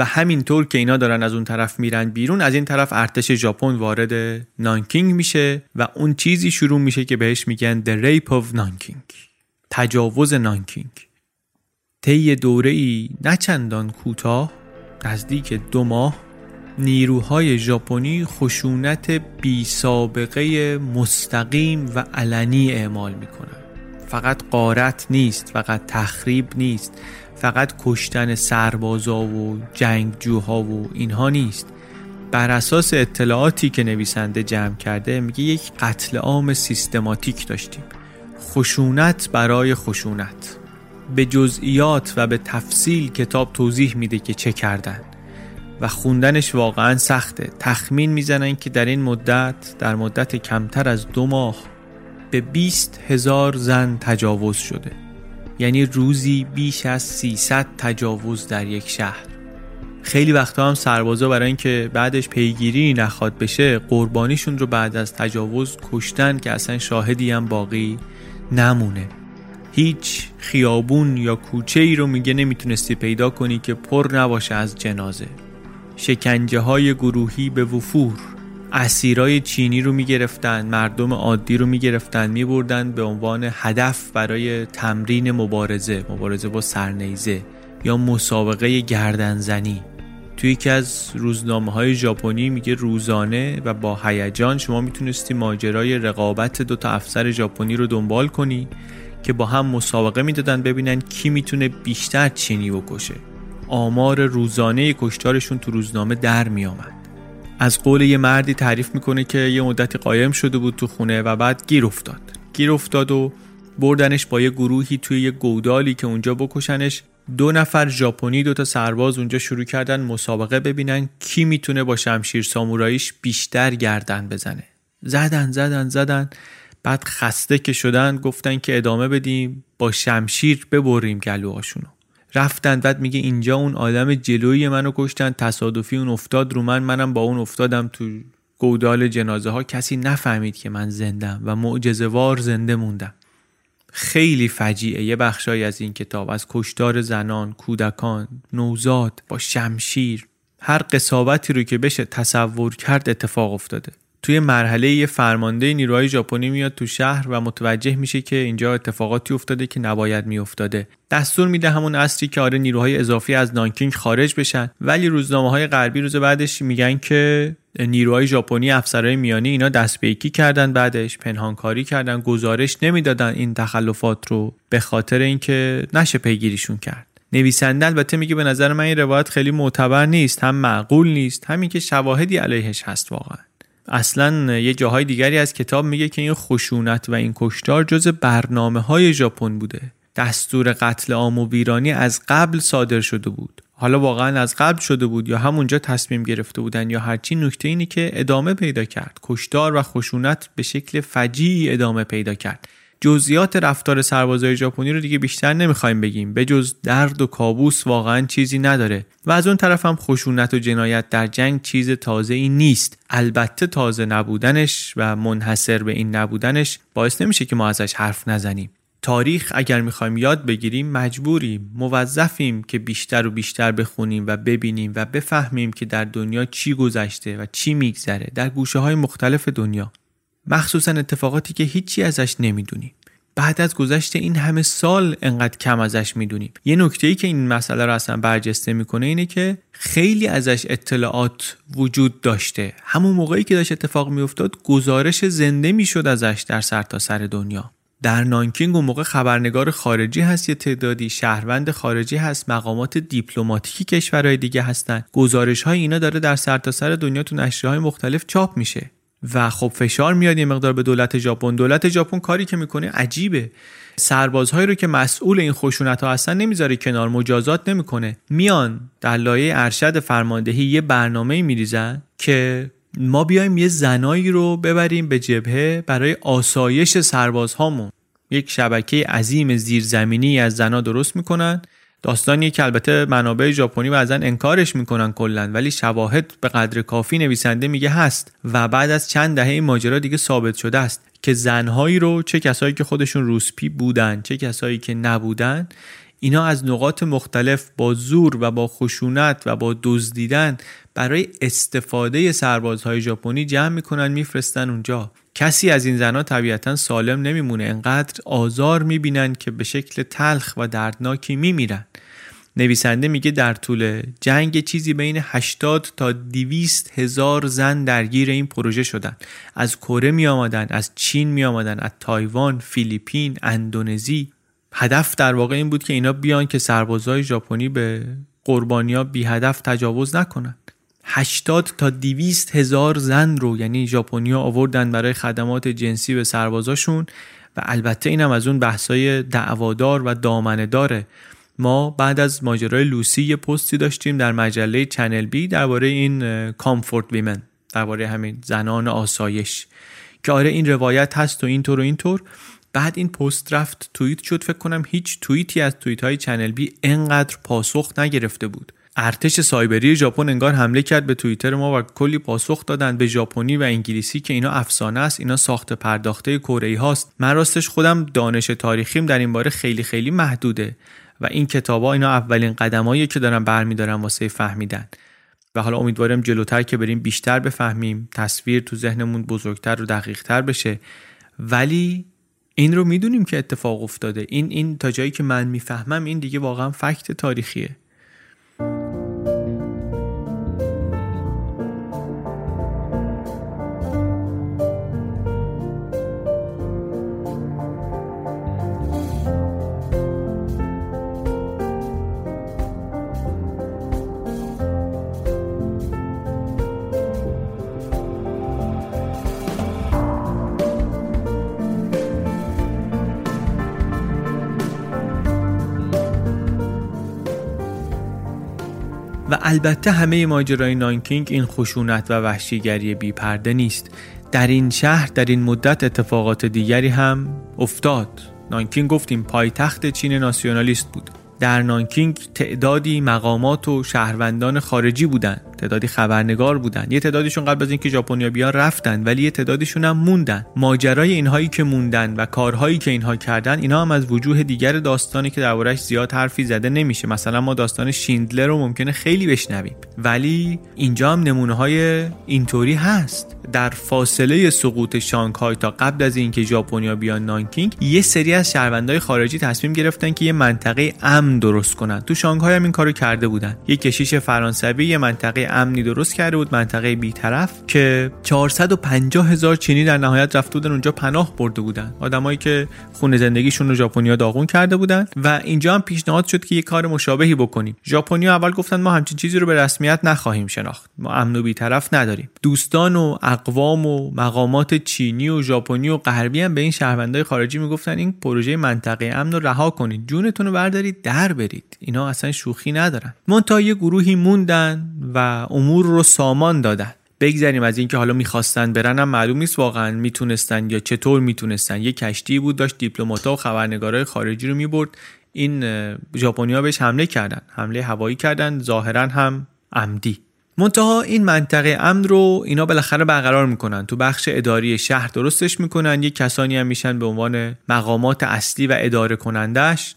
و همینطور که اینا دارن از اون طرف میرن بیرون از این طرف ارتش ژاپن وارد نانکینگ میشه و اون چیزی شروع میشه که بهش میگن The Rape of Nanking تجاوز نانکینگ. طی دوره ای نچندان کوتاه نزدیک دو ماه نیروهای ژاپنی خشونت بی سابقه مستقیم و علنی اعمال می‌کنن. فقط قارت نیست فقط تخریب نیست. فقط کشتن سربازا و جنگجوها و اینها نیست. بر اساس اطلاعاتی که نویسنده جمع کرده میگه یک قتل عام سیستماتیک داشتیم. خشونت برای خشونت. به جزئیات و به تفصیل کتاب توضیح میده که چه کردن. و خوندنش واقعا سخته. تخمین می‌زنن که در این مدت در مدت کمتر از دو ماه به 20 هزار زن تجاوز شده. یعنی روزی بیش از 300 تجاوز در یک شهر. خیلی وقتا هم سربازا برای اینکه بعدش پیگیری نخواد بشه قربانیشون رو بعد از تجاوز کشتن که اصلا شاهدی هم باقی نمونه. هیچ خیابون یا کوچه ای رو میگه نمی‌تونستی پیدا کنی که پر نباشه از جنازه. شکنجه های گروهی به وفور. اسیرای چینی رو می‌گرفتن مردم عادی رو می‌گرفتن میبردن به عنوان هدف برای تمرین مبارزه مبارزه با سرنیزه یا مسابقه گردنزنی. توی یکی از روزنامه های ژاپنی میگه روزانه و با هیجان شما می‌تونستی ماجرای رقابت دو تا افسر ژاپنی رو دنبال کنی که با هم مسابقه می‌دادن ببینن کی می‌تونه بیشتر چینی بکشه. آمار روزانه کشتارشون تو روزنامه در میامد از قول یه مردی تعریف می‌کنه که یه مدتی قایم شده بود تو خونه و بعد گیر افتاد. گیر افتاد و بردنش با یه گروهی توی یه گودالی که اونجا بکشنش. دو نفر ژاپنی دو تا سرباز اونجا شروع کردن مسابقه ببینن کی می‌تونه با شمشیر ساموراییش بیشتر گردن بزنه. زدن زدن زدن. بعد خسته که شدن گفتن که ادامه بدیم با شمشیر ببریم گلوهاشونو. رفتن بعد میگه اینجا اون آدم جلوی منو کشتن تصادفی اون افتاد رو من منم با اون افتادم تو گودال جنازه ها کسی نفهمید که من زندم و معجزهوار زنده موندم. خیلی فجیعه. یه بخشایی از این کتاب از کشتار زنان، کودکان، نوزاد با شمشیر. هر قصاوتی رو که بشه تصور کرد اتفاق افتاده. توی مرحله یه فرمانده نیروهای ژاپنی میاد تو شهر و متوجه میشه که اینجا اتفاقاتی افتاده که نباید میافتاده. دستور میده همون اصری که آره نیروهای اضافی از نانکینگ خارج بشن ولی روزنامه های غربی روز بعدش میگن که نیروهای ژاپنی افسرهای میانی اینا دست به کردن بعدش پنهانکاری کردن گزارش نمی‌دادن این تخلفات رو به خاطر اینکه نشه پیگیریشون کرد. نویسنده البته میگه به نظر من این روایت خیلی معتبر نیست هم معقول نیست همین که شواهدی علیهش هست واقعا. اصلا یه جاهای دیگری از کتاب میگه که این خشونت و این کشتار جز برنامه های ژاپن بوده. دستور قتل عام و ویرانی از قبل صادر شده بود. حالا واقعا از قبل شده بود یا همونجا تصمیم گرفته بودن یا هرچی نکته اینی که ادامه پیدا کرد. کشتار و خشونت به شکل فجیعی ادامه پیدا کرد. جزئیات رفتار سربازای ژاپنی رو دیگه بیشتر نمی‌خوایم بگیم. به جز درد و کابوس واقعا چیزی نداره. و از اون طرف هم خشونت و جنایت در جنگ چیز تازه ای نیست. البته تازه نبودنش و منحصر به این نبودنش باعث نمیشه که ما ازش حرف نزنیم. تاریخ اگر می‌خوایم یاد بگیریم مجبوریم موظفیم که بیشتر و بیشتر بخونیم و ببینیم و بفهمیم که در دنیا چی گذشته و چی میگذره. در گوشه های مختلف دنیا. مخصوصا اتفاقاتی که هیچی ازش نمی‌دونیم بعد از گذشت این همه سال انقدر کم ازش می‌دونیم یه نکته ای که این مسئله رو اصلا برجسته می‌کنه اینه که خیلی ازش اطلاعات وجود داشته. همون موقعی که داشت اتفاق میافتاد گزارش زنده می‌شد ازش در سرتاسر سر دنیا. در نانکینگ اون موقع خبرنگار خارجی هست یه تعدادی شهروند خارجی هست مقامات دیپلماتیکی کشورهای دیگه هستن. گزارش های اینا داره در سرتاسر سر دنیا تو نشریه های مختلف چاپ میشه. و خب فشار میاد یه مقدار به دولت ژاپن. دولت ژاپن کاری که می‌کنه عجیبه. سربازهایی رو که مسئول این خشونت ها هستن نمی‌ذاره کنار مجازات نمی‌کنه. میان در لایه ارشد فرماندهی یه برنامه میریزن که ما بیایم یه زنایی رو ببریم به جبهه برای آسایش سربازهامون. یک شبکه عظیم زیرزمینی از زنا درست می‌کنن. داستانی که البته منابع ژاپنی بعضا انکارش می‌کنن کلا ولی شواهد به قدر کافی نویسنده میگه هست و بعد از چند دهه ماجرا دیگه ثابت شده است که زنهایی رو چه کسایی که خودشون روسپی بودن چه کسایی که نبودن اینا از نقاط مختلف با زور و با خشونت و با دزدیدن برای استفاده سربازهای ژاپنی جمع می‌کنن میفرستن اونجا. کسی از این زنها طبیعتا سالم نمیمونه. انقدر آزار می‌بینن که به شکل تلخ و دردناکی میمیرن. نویسنده میگه در طول جنگ چیزی بین 80 تا 200 هزار زن درگیر این پروژه شدن. از کره می آمدن از چین می آمدن از تایوان فیلیپین اندونزی. هدف در واقع این بود که اینا بیان که سربازای ژاپنی به قربانیا بی هدف تجاوز نکنن. 80 تا 200 هزار زن رو یعنی ژاپنیا آوردن برای خدمات جنسی به سربازاشون و البته اینم از اون بحثای دعوادار و دامنه داره ما بعد از ماجرای لوسی یه پستی داشتیم در مجله چنل بی درباره این کامفورت ویمن درباره همین زنان آسایش. که آره این روایت هست و اینطور و اینطور. بعد این پست رفت توییت شد فکر کنم هیچ توییتی از توییت های چنل بی انقدر پاسخ نگرفته بود. ارتش سایبری ژاپن انگار حمله کرد به توییتر ما و کلی پاسخ دادن به ژاپنی و انگلیسی که اینا افسانه است اینا ساخت پرداخته کره هاست. من راستش خودم دانش تاریخیم در این باره خیلی خیلی محدوده و این کتابا اینا اولین قدمایی که دارم برمیدارم واسه فهمیدن. و حالا امیدوارم جلوتر که بریم بیشتر بفهمیم تصویر تو ذهنمون بزرگتر و دقیقتر بشه. ولی این رو می‌دونیم که اتفاق افتاده. این این تا جایی که من می‌فهمم این دیگه واقعا فکت تاریخیه. البته همه ماجرای نانکینگ این خشونت و وحشیگری بی پرده نیست. در این شهر در این مدت اتفاقات دیگری هم افتاد. نانکینگ گفتیم پایتخت چین ناسیونالیست بود. در نانکینگ تعدادی مقامات و شهروندان خارجی بودند. تعدادی خبرنگار بودن. یه تعدادشون قبل از اینکه ژاپنیا بیان رفتن ولی یه تعدادشون هم موندن. ماجرای اینهایی که موندن و کارهایی که اینها کردن اینا هم از وجوه دیگر داستانی که دربارش زیاد حرفی زده نمیشه. مثلا ما داستان شیندلر رو ممکنه خیلی بشنویم. ولی اینجا هم نمونه های اینطوری هست. در فاصله سقوط شانگهای تا قبل از اینکه ژاپنیا بیان نانکینگ یه سری از شهروندای خارجی تصمیم گرفتن که یه منطقه امن درست کنن. تو شانگهای هم این کارو کرده بودن. یه کشیش فرانسوی یه منطقه امنی درست کرده بود منطقه بیطرف که 450 هزار چینی در نهایت رفته بودن اونجا پناه برده بودن. آدمایی که خونه زندگیشون رو ژاپنیا داغون کرده بودن و اینجا هم پیشنهاد شد که یه کار مشابهی بکنیم. ژاپنیا اول گفتن ما همچین چیزی رو به رسمیت نخواهیم شناخت. ما امن و بیطرف نداریم. دوستان و اقوام و مقامات چینی و ژاپنی و غربی هم به این شهروندای خارجی می‌گفتن این پروژه منطقه امن رو رها کنید. جونتون رو بردارید در برید. اینا اصلا شوخی ندارن. منتها یه گروهی موندن و امور رو سامان دادن. بگذریم از اینکه حالا می‌خواستن برن هم معلوم نیست واقعا می‌تونستن یا چطور می‌تونستن. یه کشتی بود داشت دیپلمات‌ها و خبرنگارای خارجی رو می‌برد. این ژاپنیا بهش حمله کردن. حمله هوایی کردن ظاهرا هم عمدی. منتها این منطقه امن رو اینا بالاخره برقرار می‌کنن. تو بخش اداری شهر درستش می‌کنن. یه کسانی هم میشن به عنوان مقامات اصلی و اداره کنندش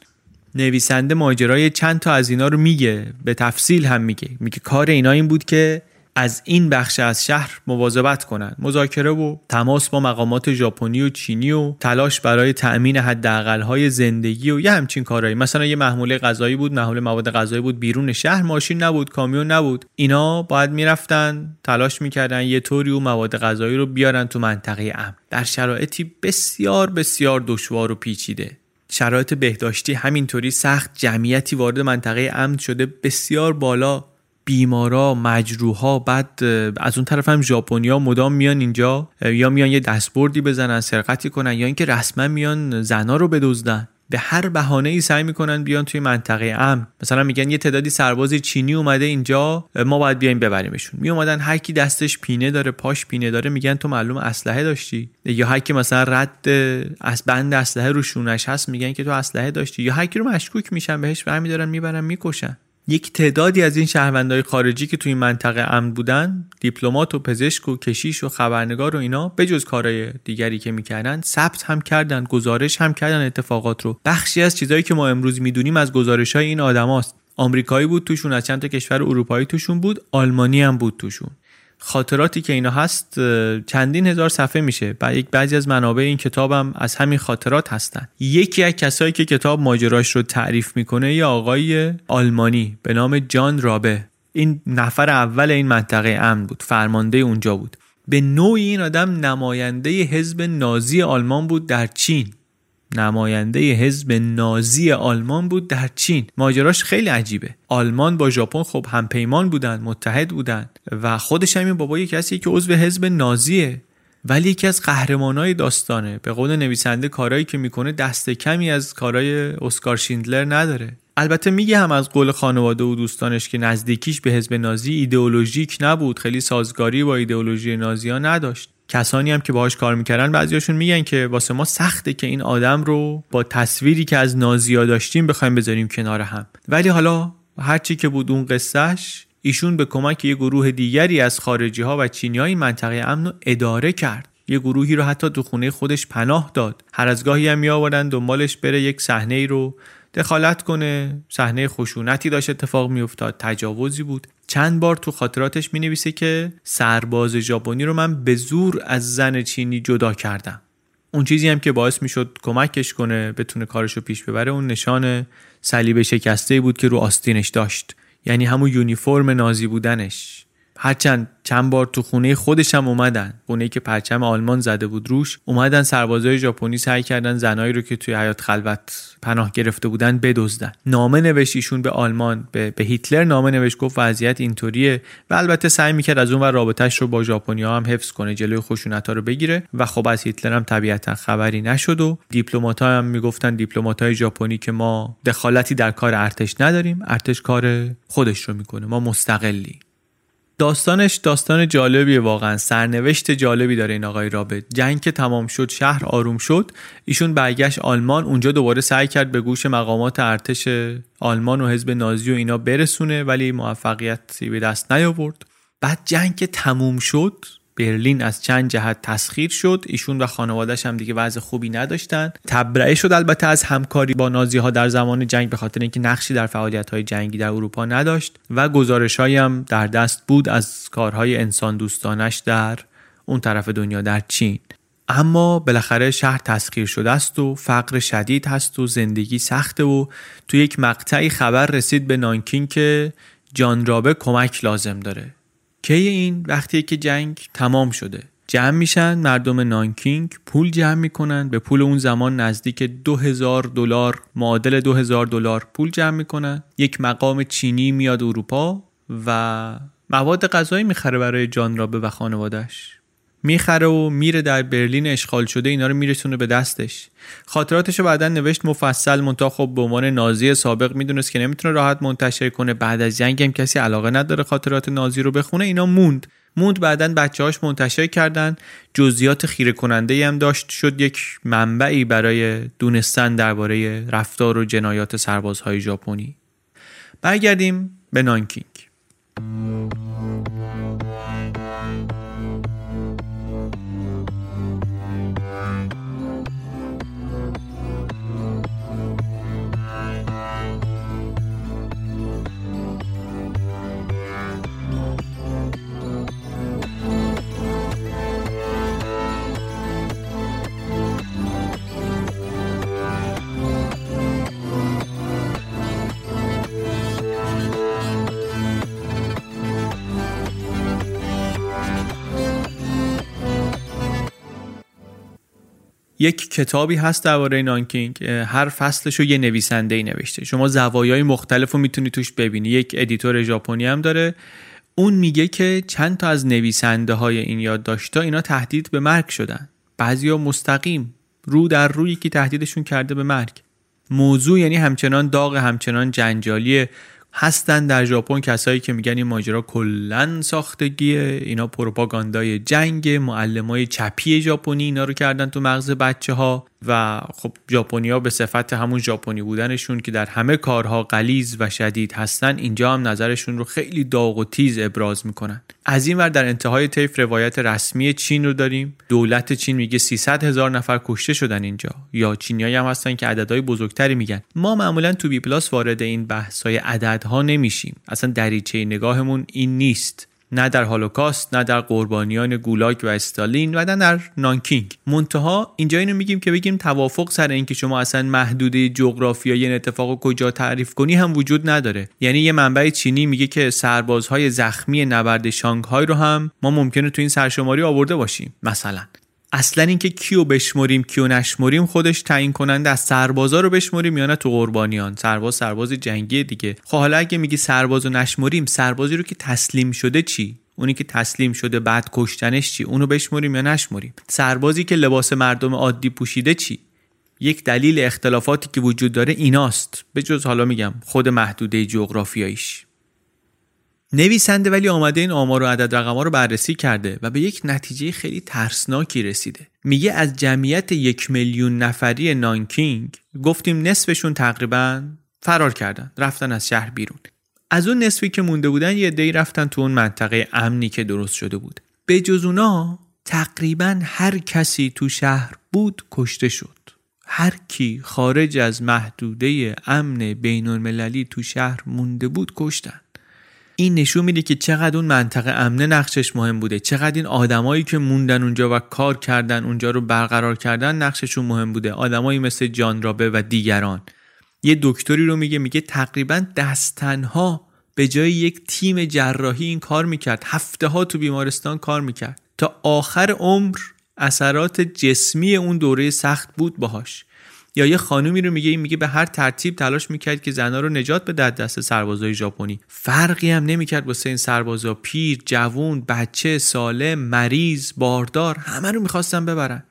نویسنده ماجرای چند تا از اینا رو میگه به تفصیل هم میگه. میگه کار اینا این بود که از این بخش از شهر مواظبت کنند مذاکره و تماس با مقامات ژاپنی و چینی و تلاش برای تأمین های زندگی و یه همچین کارهایی. مثلا یه محموله غذایی بود محموله مواد غذایی بود بیرون شهر ماشین نبود کامیون نبود. اینا باید می‌رفتن تلاش می‌کردن یه طوری و مواد غذایی رو بیارن تو منطقه امن. در شرایطی بسیار بسیار دشوار و پیچیده. شرایط بهداشتی همینطوری سخت جمعیتی وارد منطقه امن شده بسیار بالا بیمارا مجروحا بعد از اون طرف هم ژاپنیا مدام میان اینجا یا میان یه دستبردی بزنن سرقتی کنن یا اینکه رسما میان زنا رو بدزدن. به هر بهانه ای سعی می‌کنن بیان توی منطقه ام مثلا میگن یه تعدادی سرباز چینی اومده اینجا ما باید بیایم ببریمشون. می اومدن هر کی دستش پینه داره پاش پینه داره میگن تو معلوم اسلحه داشتی. یا هر کی مثلا رد از بند اسلحه رو شونش هست میگن که تو اسلحه داشتی. یا هر کی رو مشکوک میشن بهش برمیدارن می‌برن می‌کشن. یک تعدادی از این شهروندهای خارجی که توی این منطقه امن بودن دیپلمات و پزشک و کشیش و خبرنگار و اینا بجز کارهای دیگری که می‌کردن ثبت هم کردن گزارش هم کردن اتفاقات رو. بخشی از چیزهایی که ما امروز می‌دونیم از گزارش های این آدماست. آمریکایی بود توشون از چند تا کشور اروپایی توشون بود آلمانی هم بود توشون. خاطراتی که اینا هست چندین هزار صفحه میشه. و یک بعضی از منابع این کتابم از همین خاطرات هستن. یکی از کسایی که کتاب ماجراش رو تعریف می‌کنه یه آقای آلمانی به نام جان رابه. این نفر اول این منطقه امن بود فرمانده اونجا بود. به نوعی این آدم نماینده حزب نازی آلمان بود در چین. نماینده حزب نازی آلمان بود در چین. ماجراش خیلی عجیبه. آلمان با ژاپن خب همپیمان بودن متحد بودن و خودش همین بابا یکی کسی که عضو حزب نازیه. ولی یکی از قهرمانای داستانه. به قول نویسنده کارهایی که می‌کنه دست کمی از کارهای اسکار شیندلر نداره. البته میگه هم از قول خانواده و دوستانش که نزدیکیش به حزب نازی ایدئولوژیک نبود. خیلی سازگاری با ایدئولوژی نازی ها نداشت. کسانی هم که باهاش کار می‌کردن بعضیاشون میگن که واسه ما سخته که این آدم رو با تصویری که از نازیا داشتیم بخوایم بذاریم کنار هم. ولی حالا هرچی که بود اون قصهش ایشون به کمک یه گروه دیگری از خارجی ها و چینی های منطقه امن رو اداره کرد. یه گروهی رو حتی تو خونه خودش پناه داد. هر از گاهی هم میآوردن دنبالش بره یک صحنه ای رو دخالت کنه. صحنه خشونتی داشت اتفاق میافتاد. تجاوزی بود. چند بار تو خاطراتش می نویسه که سرباز ژاپنی رو من به زور از زن چینی جدا کردم. اون چیزی هم که باعث می شد کمکش کنه بتونه کارشو پیش ببره اون نشان صلیب شکسته بود که رو آستینش داشت. یعنی همون یونیفرم نازی بودنش. هرچند چند بار تو خونه خودش هم اومدن. خونه که پرچم آلمان زده بود روش اومدن سربازای ژاپنی سعی کردن زنایی رو که توی حیات خلوت پناه گرفته بودن بدزدن. نامه نوشت به آلمان به, به هیتلر نامه نوشت گفت وضعیت اینطوریه و البته سعی می‌کرد از اون و رابطهش رو با ژاپنیا هم حفظ کنه جلوی خشونت رو بگیره و خب از هیتلر هم طبیعتا خبری نشد و دیپلمات‌ها هم می‌گفتن دیپلمات‌های ژاپنی که ما دخالتی در کار ارتش نداریم. ارتش کار خودش رو می‌کنه. ما مستقلی. داستانش داستان جالبیه واقعا. سرنوشت جالبی داره این آقای رابط. جنگ که تمام شد شهر آروم شد. ایشون برگشت آلمان اونجا دوباره سعی کرد به گوش مقامات ارتش آلمان و حزب نازی و اینا برسونه ولی موفقیتی به دست نیاورد. بعد جنگ که تموم شد برلین از چند جهت تسخیر شد. ایشون و خانوادهش هم دیگه وضع خوبی نداشتن. تبرئه شد البته از همکاری با نازی ها در زمان جنگ به خاطر اینکه نقشی در فعالیت های جنگی در اروپا نداشت و گزارش هم در دست بود از کارهای انسان دوستانش در اون طرف دنیا در چین. اما بالاخره شهر تسخیر شده است و فقر شدید هست و زندگی سخته و تو یک مقطعی خبر رسید به نانکین که جان رابه کمک لازم داره. کی این وقتی که جنگ تمام شده؟ جمع میشن مردم نانکینگ پول جمع می‌کنن به پول اون زمان نزدیک 2000 دلار معادل 2000 دلار پول جمع می‌کنن. یک مقام چینی میاد اروپا و مواد غذایی می‌خره برای جان رابه و خانوادش می‌خره و میره در برلین اشغال شده اینا رو میرسونه به دستش. خاطراتش رو بعدا نوشت مفصل منتها خب به عنوان نازی سابق می‌دونست که نمی‌تونه راحت منتشر کنه. بعد از جنگ هم کسی علاقه نداره خاطرات نازی رو بخونه اینا موند. موند بعدا بچه هاش منتشر کردن. جزئیات خیره کننده هم داشت. شد یک منبعی برای دونستن درباره رفتار و جنایات سربازهای ژاپنی. برگردیم به نانکینگ. یک کتابی هست درباره نانکینگ هر فصلش رو یه نویسنده ای نوشته. شما زوایای مختلف رو می‌تونی توش ببینی. یک ادیتور ژاپنی هم داره. اون میگه که چند تا از نویسنده های این یادداشت‌ها اینا تهدید به مرگ شدن. بعضیا مستقیم رو در روی که تهدیدشون کرده به مرگ. موضوع یعنی همچنان داغ همچنان جنجالی هستن در ژاپن کسایی که میگن این ماجرا کلا ساختگیه. اینا پروپاگاندای جنگ معلمای چپی ژاپنی اینا رو کردن تو مغز بچه ها و خب ژاپنیا به صفت همون ژاپنی بودنشون که در همه کارها غلیظ و شدید هستن اینجا هم نظرشون رو خیلی داغ و تیز ابراز می‌کنن. از این ور در انتهای طیف روایت رسمی چین رو داریم. دولت چین میگه 300 هزار نفر کشته شدن اینجا. یا چینیایی هم هستن که عددهای بزرگتری میگن. ما معمولا تو بی پلاس وارد این بحث‌های عددها نمیشیم. اصلا دریچه نگاهمون این نیست. نه در هولوکاست نه در قربانیان گولاگ و استالین و نه در نانکینگ. منتها اینجا اینو میگیم که بگیم توافق سر اینکه شما اصلا محدوده جغرافیایی این اتفاق کجا تعریف کنی هم وجود نداره. یعنی یه منبع چینی میگه که سربازهای زخمی نبرد شانگهای رو هم ما ممکنه تو این سرشماری آورده باشیم مثلا. اصلا اینکه کیو بشمریم کیو نشمریم خودش تعیین کننده از سربازا رو بشمریم یا نه تو قربانیان. سرباز سرباز جنگی دیگه. خب حالا اگه میگی سربازو نشمریم سربازی رو که تسلیم شده چی؟ اونی که تسلیم شده بعد کشتنش چی؟ اونو بشمریم یا نشمریم؟ سربازی که لباس مردم عادی پوشیده چی؟ یک دلیل اختلافاتی که وجود داره ایناست. به جز حالا میگم خود محدوده جغرافیاییش. نویسنده ولی آمده این آمار و عدد رقم رو بررسی کرده و به یک نتیجه خیلی ترسناکی رسیده. میگه از جمعیت یک میلیون نفری نانکینگ گفتیم نصفشون تقریبا فرار کردن رفتن از شهر بیرون. از اون نصفی که مونده بودن یه دی رفتن تو اون منطقه امنی که درست شده بود. به جز اونا تقریبا هر کسی تو شهر بود کشته شد. هر کی خارج از محدوده امن بین المللی تو شهر مونده بود کشتن. این نشون میده که چقدر اون منطقه امنه نقشش مهم بوده. چقدر این آدمایی که موندن اونجا و کار کردن اونجا رو برقرار کردن نقششون مهم بوده. آدمایی مثل جان رابه و دیگران. یه دکتری رو میگه میگه تقریبا دستنها به جای یک تیم جراحی این کار می‌کرد. هفته ها تو بیمارستان کار می‌کرد. تا آخر عمر اثرات جسمی اون دوره سخت بود باهاش. یا یه خانومی رو میگه این میگه به هر ترتیب تلاش می‌کرد که زنها رو نجات بده دست سربازای ژاپنی. فرقی هم نمی‌کرد واسه این سربازا. پیر جوون بچه سالم مریض باردار همه رو می‌خواستن ببرن.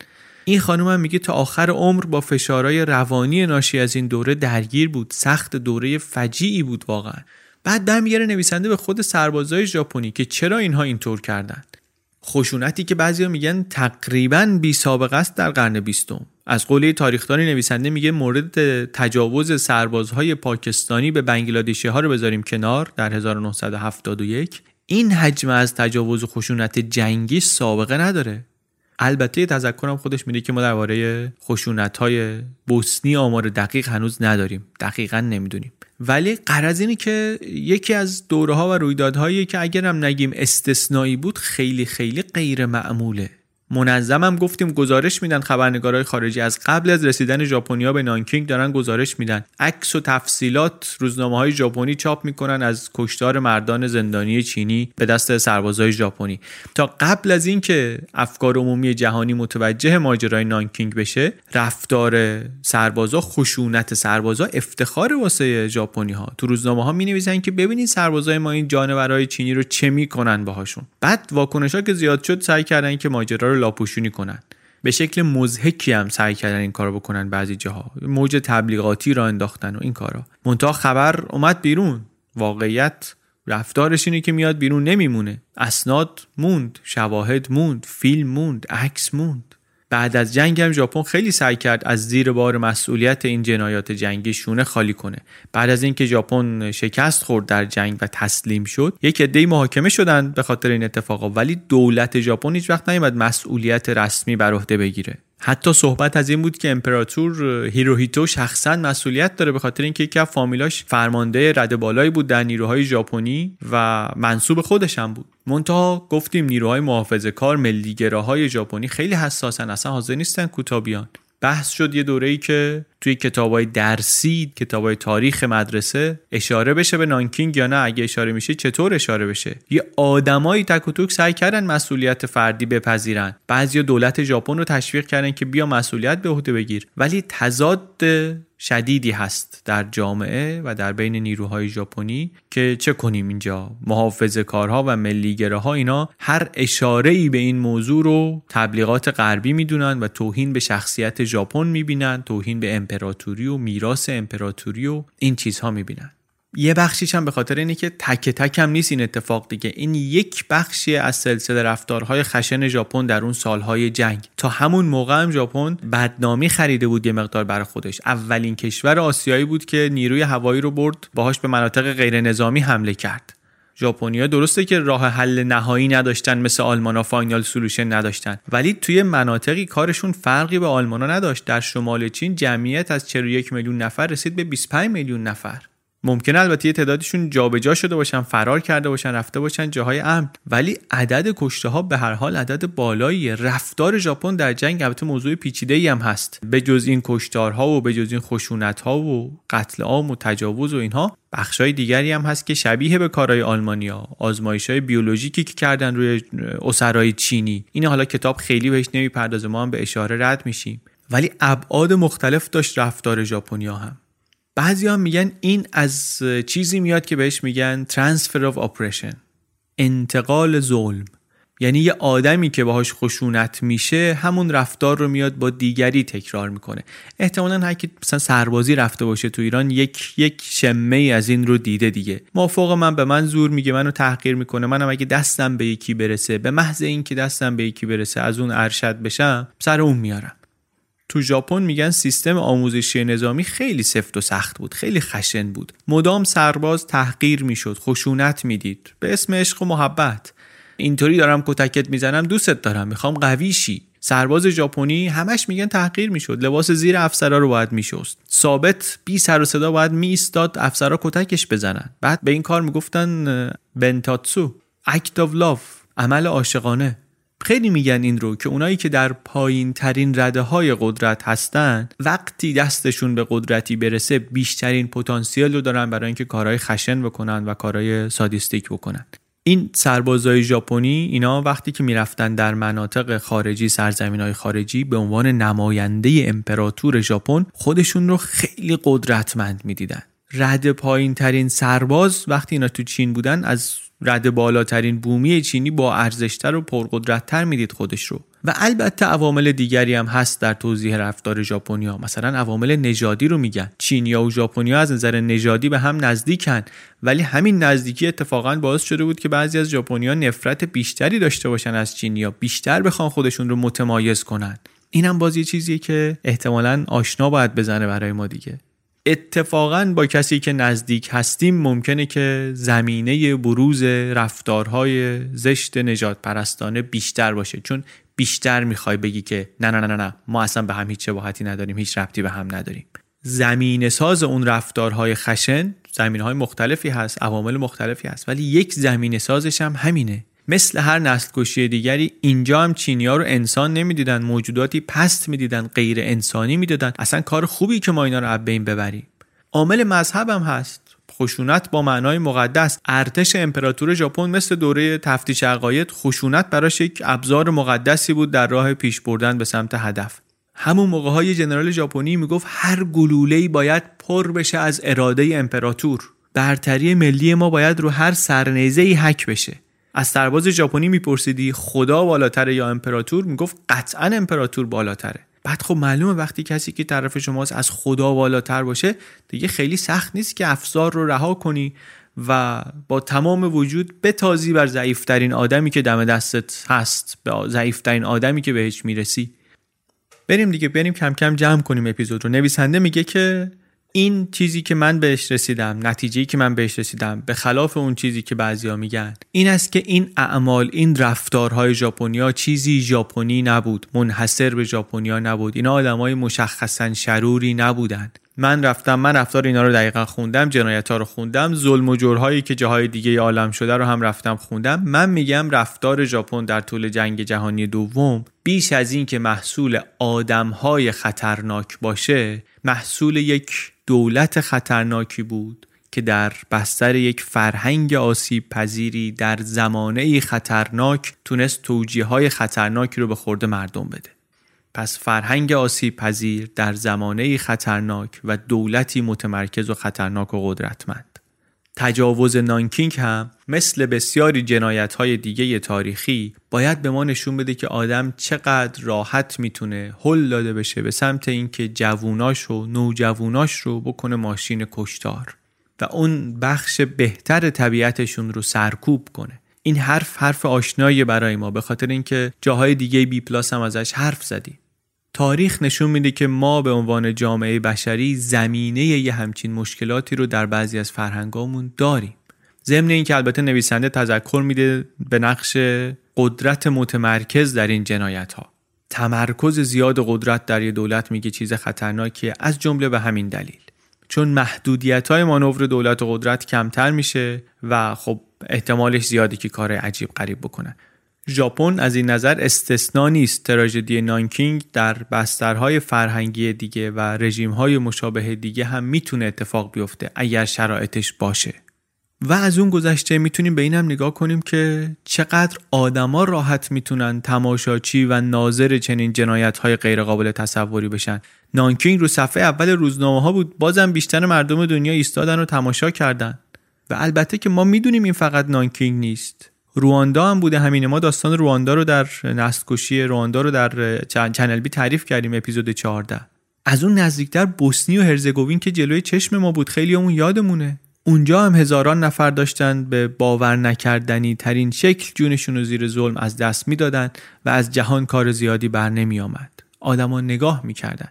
این خانم هم میگه تا آخر عمر با فشارهای روانی ناشی از این دوره درگیر بود. سخت دوره فجیعی بود واقعا. بعد برمیگره نویسنده به خود سربازای ژاپنی که چرا اینها اینطور کردند خشونتی که بعضیا میگن تقریبا بی سابقه است در قرن بیستم. از قولی تاریخدانی نویسنده میگه مورد تجاوز سربازهای پاکستانی به بنگلادشی ها رو بذاریم کنار در 1971 این حجم از تجاوز و خشونت جنگی سابقه نداره. البته تذکرم خودش میده که ما درباره خشونت های بوسنی آمار دقیق هنوز نداریم. دقیقا نمی‌دونیم. ولی قرض اینه که یکی از دوره ها و رویدادهایی که اگرم نگیم استثنایی بود خیلی خیلی غیر معموله منظمم گفتیم گزارش میدن خبرنگارای خارجی از قبل از رسیدن ژاپنیا به نانکینگ دارن گزارش میدن. عکس و تفصیلات روزنامه های ژاپنی چاپ می‌کنن از کشتار مردان زندانی چینی به دست سربازای ژاپنی. تا قبل از اینکه افکار عمومی جهانی متوجه ماجرای نانکینگ بشه رفتار سربازا خشونت سربازا افتخار واسه ژاپنی ها تو روزنامه ها می نویسن که ببینید سربازای ما این جانورای چینی رو چه می‌کنن باهاشون. بعد واکنش ها که زیاد شد سعی کردن که ماجرا رو لاپوشونی کنن. به شکل مزهکی هم سعی کردن این کارو بکنن بعضی جاها. موج تبلیغاتی را انداختن و این کارا. منتها خبر اومد بیرون. واقعیت رفتارش اینه که میاد بیرون نمیمونه. اسناد موند شواهد موند فیلم موند عکس موند. بعد از جنگ هم ژاپن خیلی سعی کرد از زیر بار مسئولیت این جنایات جنگی شونه خالی کنه. بعد از اینکه ژاپن شکست خورد در جنگ و تسلیم شد یک عده محاکمه شدند به خاطر این اتفاقا. ولی دولت ژاپن هیچ وقت نیومد مسئولیت رسمی بر عهده بگیره. حتی صحبت از این بود که امپراتور هیروهیتو شخصا مسئولیت داره به خاطر اینکه یکی از فامیلاش فرمانده رد بالایی بود در نیروهای ژاپنی و منصوب خودش هم بود. منتها گفتیم نیروهای محافظه کار ملیگراهای ژاپنی خیلی حساسن اصلا حاضر نیستن کوتابیان. بحث شد یه دوره ای که توی کتابای درسی کتابای تاریخ مدرسه اشاره بشه به نانکینگ یا نه. اگه اشاره میشه چطور اشاره بشه؟ یه آدمایی تک و توک سعی کردن مسئولیت فردی بپذیرن. بعضی دولت ژاپن رو تشویق کردن که بیا مسئولیت به عهده بگیر. ولی تضاد شدیدی هست در جامعه و در بین نیروهای ژاپنی که چه کنیم اینجا؟ محافظه کارها و ملیگراها اینا هر اشاره ای به این موضوع رو تبلیغات غربی می‌دونن و توهین به شخصیت ژاپن می‌بینن توهین به امپراتوری و میراث امپراتوری و این چیزها می‌بینن. یه بخشیش هم به خاطر اینه که تک تک هم نیست این اتفاق دیگه. این یک بخشی از سلسله رفتارهای خشن ژاپن در اون سالهای جنگ. تا همون موقع هم ژاپن بدنامی خریده بود یه مقدار برای خودش. اولین کشور آسیایی بود که نیروی هوایی رو برد باهاش به مناطق غیر نظامی حمله کرد. ژاپنیا درسته که راه حل نهایی نداشتن مثل آلمانا Final Solution نداشتن. ولی توی مناطقی کارشون فرقی به آلمانا نداشت. در شمال چین جمعیت از 41 میلیون نفر رسید به 25 میلیون نفر. ممکنه البته یه تعدادشون جابجا شده باشن فرار کرده باشن رفته باشن جاهای امن. ولی عدد کشته ها به هر حال عدد بالایی رفتار ژاپن در جنگ البته موضوع پیچیده ای هم هست. به جز این کشتارها و به جز این خشونت ها و قتل عام و تجاوز و اینها بخشای دیگری هم هست که شبیه به کارهای آلمانیا آزمایش های بیولوژیکی که کردن روی اسرای چینی. این حالا کتاب خیلی بهش نمی‌پردازه. ما هم به اشاره رد میشیم. ولی ابعاد مختلف داشت رفتار ژاپنیا هم. بعضی میگن این از چیزی میاد که بهش میگن transfer of oppression انتقال ظلم. یعنی یه آدمی که باهاش خشونت میشه همون رفتار رو میاد با دیگری تکرار می‌کنه. احتمالا هر کی مثلا سربازی رفته باشه تو ایران یک یک شمه ای از این رو دیده دیگه. مافوق من؟ به من زور میگه منو تحقیر می‌کنه. منم اگه دستم به یکی برسه به محض اینکه دستم به یکی برسه از اون ارشد بشم سر اون میارم. تو ژاپن میگن سیستم آموزشی نظامی خیلی سفت و سخت بود خیلی خشن بود. مدام سرباز تحقیر می‌شد خشونت می‌دید. به اسم عشق و محبت. اینطوری دارم کتکت می‌زنم دوستت دارم می‌خوام قوی شی. سرباز ژاپنی همش میگن تحقیر می‌شد لباس زیر افسرا رو باید میشست. ثابت بی سر و صدا باید میایستاد افسرا کتکش بزنن. بعد به این کار می‌گفتن بنتاتسو اکت of love عمل عاشقانه. خیلی میگن این رو که اونایی که در پایین ترین رده های قدرت هستن وقتی دستشون به قدرتی برسه بیشترین پتانسیل رو دارن برای اینکه کارهای خشن بکنن و کارهای سادیستیک بکنن. این سربازای ژاپنی اینا وقتی که می‌رفتن در مناطق خارجی سرزمین های خارجی به عنوان نماینده امپراتور ژاپن خودشون رو خیلی قدرتمند می‌دیدن. رد پایین ترین سرباز وقتی اینا تو چین بودن از رد بالاترین بومی چینی با ارزشتر و پرقدرتتر می‌دید خودش رو. و البته عوامل دیگری هم هست در توضیح رفتار ژاپنیا. مثلا عوامل نژادی رو میگن. چینیا و ژاپنیا از نظر نژادی به هم نزدیکن. ولی همین نزدیکی اتفاقا باعث شده بود که بعضی از ژاپنیا نفرت بیشتری داشته باشن از چینیا. بیشتر بخوان خودشون رو متمایز کنن. اینم باز یه چیزیه که احتمالا آشنا باید بزنه برای ما دیگه. اتفاقا با کسی که نزدیک هستیم ممکنه که زمینه بروز رفتارهای زشت نجات پرستانه بیشتر باشه. چون بیشتر می‌خوای بگی که نه نه نه نه ما اصلا به هم هیچ شباهتی نداریم هیچ ربطی به هم نداریم. زمین ساز اون رفتارهای خشن زمین های مختلفی هست عوامل مختلفی هست. ولی یک زمین سازش هم همینه. مثل هر نسل کشی دیگری اینجا هم چینیا رو انسان نمی‌دیدن موجوداتی پست می‌دیدن غیر انسانی می‌دادن. اصلا کار خوبی که ما اینا رو از بین ببریم. عامل مذهب هم هست. خشونت با معنای مقدس. ارتش امپراتور ژاپن مثل دوره تفتیش عقاید خشونت براش یک ابزار مقدسی بود در راه پیش بردن به سمت هدف. همون موقع های جنرال ژاپنی می‌گفت هر گلوله باید پر بشه از اراده امپراتور. برتری ملی ما باید رو هر سرنیزه ای حک بشه. از سرباز ژاپنی میپرسیدی خدا بالاتره یا امپراتور؟ می‌گفت قطعا امپراتور بالاتره. بعد خب معلومه وقتی کسی که طرف شماست از خدا بالاتر باشه دیگه خیلی سخت نیست که افزار رو رها کنی و با تمام وجود بتازی بر ضعیفترین آدمی که دم دستت هست به ضعیفترین آدمی که بهش می‌رسی. بریم دیگه بریم کم کم جمع کنیم اپیزود رو. نویسنده میگه که این چیزی که من بهش رسیدم نتیجه‌ای که من بهش رسیدم به خلاف اون چیزی که بعضیا میگن این است که این اعمال این رفتارهای ژاپنیا چیزی ژاپنی نبود منحصر به ژاپنیا نبود. اینا آدمای مشخصا شروری نبودند من رفتم من رفتار اینا رو دقیقا خوندم جنایت ها رو خوندم ظلم و جرهایی که جاهای دیگه عالم شده رو هم رفتم خوندم. من میگم رفتار ژاپن در طول جنگ جهانی دوم بیش از این که محصول آدم های خطرناک باشه محصول یک دولت خطرناکی بود که در بستر یک فرهنگ آسیب پذیری در زمانه خطرناک تونست توجیه های خطرناکی رو به خورده مردم بده. پس فرهنگ آسیب پذیر در زمانه خطرناک و دولتی متمرکز و خطرناک و قدرتمند. تجاوز نانکینگ هم مثل بسیاری جنایت های دیگه تاریخی باید به ما نشون بده که آدم چقدر راحت می‌تونه هل داده بشه به سمت اینکه جووناش و نوجووناش رو بکنه ماشین کشتار و اون بخش بهتر طبیعتشون رو سرکوب کنه. این حرف حرف آشنایی برای ما به خاطر اینکه جاهای دیگه بی پلاس هم ازش حرف زدیم. تاریخ نشون میده که ما به عنوان جامعه بشری زمینه یه همچین مشکلاتی رو در بعضی از فرهنگامون داریم. ضمن اینکه البته نویسنده تذکر میده به نقش قدرت متمرکز در این جنایت ها تمرکز زیاد قدرت در یه دولت میگه چیز خطرناکیه از جمله به همین دلیل. چون محدودیت های مانور دولت و قدرت کمتر میشه و خب احتمالش زیادی که کار عجیب غریب بکنن. ژاپن از این نظر استثنا نیست. تراژدی نانکینگ در بسترهای فرهنگی دیگه و رژیمهای مشابه دیگه هم می‌تونه اتفاق بیفته اگر شرایطش باشه. و از اون گذشته می‌تونیم به این نگاه کنیم که چقدر آدما راحت می‌تونن تماشاچی و ناظر چنین جنایت های غیرقابل تصوری بشن. نانکینگ رو صفحه اول روزنامه ها بود بازم بیشتر مردم دنیا ایستادن و تماشا کردن. و البته که ما می‌دونیم این فقط نانکینگ نیست. رواندا هم بوده همینه. ما داستان رواندا رو در نسل رواندا رو در چنل بی تعریف کردیم اپیزود 14 از اون نزدیکتر بوسنی و هرزگوین که جلوی چشم ما بود خیلی اون یادمونه. اونجا هم هزاران نفر داشتن به باور نکردنی ترین شکل جونشون رو زیر ظلم از دست می‌دادن و از جهان کار زیادی بر نمی آمد آدما نگاه می‌کردن.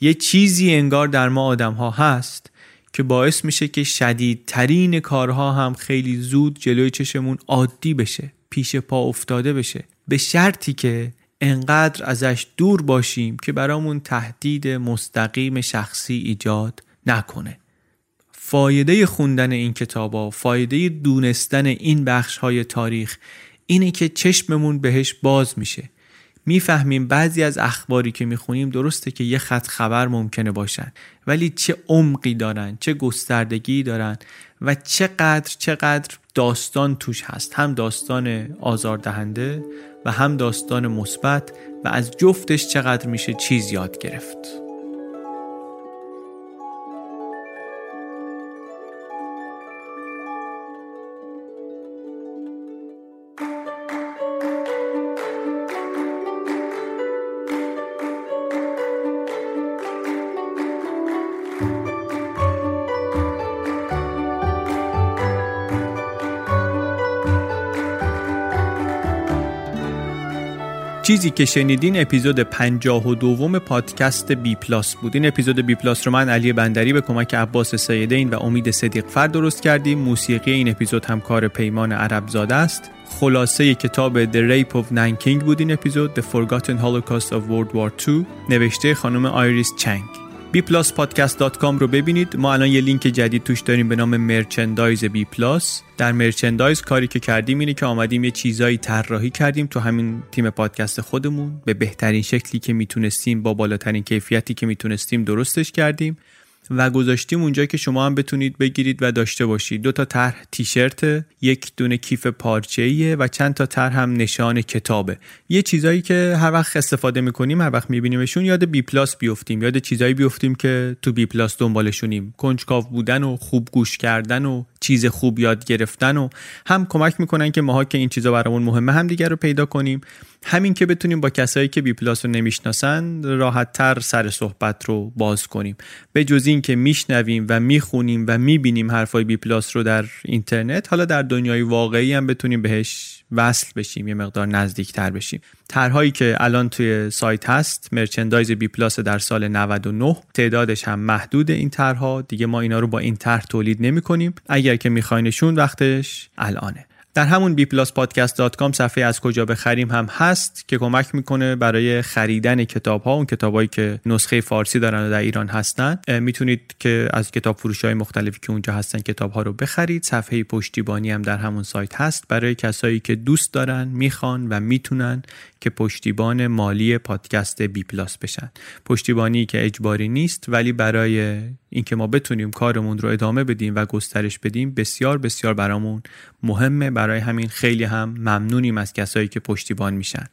یه چیزی انگار در ما آدم ها هست که باعث میشه که شدیدترین کارها هم خیلی زود جلوی چشمون عادی بشه پیش پا افتاده بشه. به شرطی که انقدر ازش دور باشیم که برامون تهدید مستقیم شخصی ایجاد نکنه. فایده خوندن این کتابا فایده دونستن این بخش های تاریخ اینه که چشممون بهش باز میشه. می‌فهمیم بعضی از اخباری که می‌خونیم درسته که یه خط خبر ممکنه باشن ولی چه عمقی دارن چه گستردگی دارن و چقدر چقدر داستان توش هست. هم داستان آزاردهنده و هم داستان مثبت و از جفتش چقدر میشه چیز یاد گرفت. چیزی که شنیدین اپیزود 52 دوم پادکست BPlus بود. این اپیزود BPlus رو من علی بندری به کمک عباس سیدین و امید صدیق فر درست کردیم. موسیقی این اپیزود هم کار پیمان عرب زاده است. خلاصه کتاب The Rape of Nanking بود این اپیزود The Forgotten Holocaust of World War II نوشته خانم آیریس چنگ. bpluspodcast.com رو ببینید. ما الان یه لینک جدید توش داریم به نام merchandise BPlus در merchandise کاری که کردیم اینه که آمدیم یه چیزایی طراحی کردیم تو همین تیم پادکست خودمون. به بهترین شکلی که می‌تونستیم با بالاترین کیفیتی که می‌تونستیم درستش کردیم. و گذاشتیم اونجا که شما هم بتونید بگیرید و داشته باشید. دو تا طرح تیشرت یک دونه کیف پارچه‌ایه و چند تا طرح هم نشان کتابه. یه چیزایی که هر وقت استفاده می‌کنیم هر وقت میبینیمشون یاد بی پلاس بیفتیم. یاد چیزایی بیفتیم که تو بی پلاس دنبالشونیم. کنجکاو بودن و خوب گوش کردن و چیز خوب یاد گرفتن و هم کمک می‌کنن که ماها که این چیزا برامون مهمه هم دیگر رو پیدا کنیم. همین که بتونیم با کسایی که بی پلاس رو نمی‌شناسن راحت تر سر صحبت رو باز کنیم. به جز این که میشنویم و می‌خونیم و می‌بینیم حرفای بی پلاس رو در اینترنت حالا در دنیای واقعی هم بتونیم بهش وصل بشیم یه مقدار نزدیک تر بشیم. طرحهایی که الان توی سایت هست merchandise بی پلاس در سال 99 تعدادش هم محدود این طرحها. دیگه ما اینا رو با این طرح تولید نمی کنیم اگر که میخواینشون وقتش الانه. در همون bpluspodcast.com صفحه از کجا بخریم هم هست که کمک می‌کنه برای خریدن کتاب ها اون کتابایی که نسخه فارسی دارن و در ایران هستن می‌تونید که از کتاب فروش های مختلفی که اونجا هستن کتاب ها رو بخرید. صفحه پشتیبانی هم در همون سایت هست. برای کسایی که دوست دارن می‌خوان و می‌تونن که پشتیبان مالی پادکست بی پلاس بشن. پشتیبانی که اجباری نیست ولی برای اینکه ما بتونیم کارمون رو ادامه بدیم و گسترش بدیم بسیار بسیار برامون مهمه. برای همین خیلی هم ممنونیم از کسایی که پشتیبان میشن.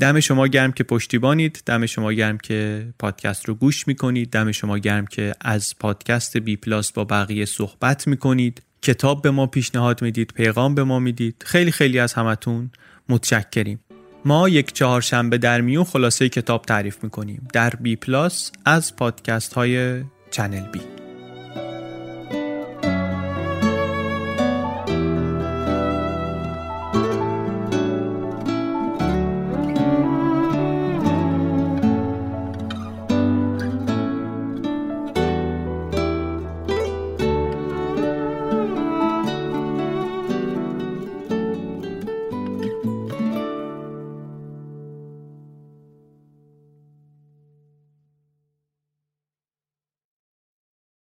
دم شما گرم که پشتیبانید. دم شما گرم که پادکست رو گوش می‌کنید. دم شما گرم که از پادکست بی پلاس با بقیه صحبت می‌کنید. کتاب به ما پیشنهاد می‌دید پیغام به ما می‌دید. خیلی خیلی از همتون متشکریم. ما یک چهارشنبه در میون خلاصه کتاب تعریف می‌کنیم در بی پلاس از پادکست های چنل بی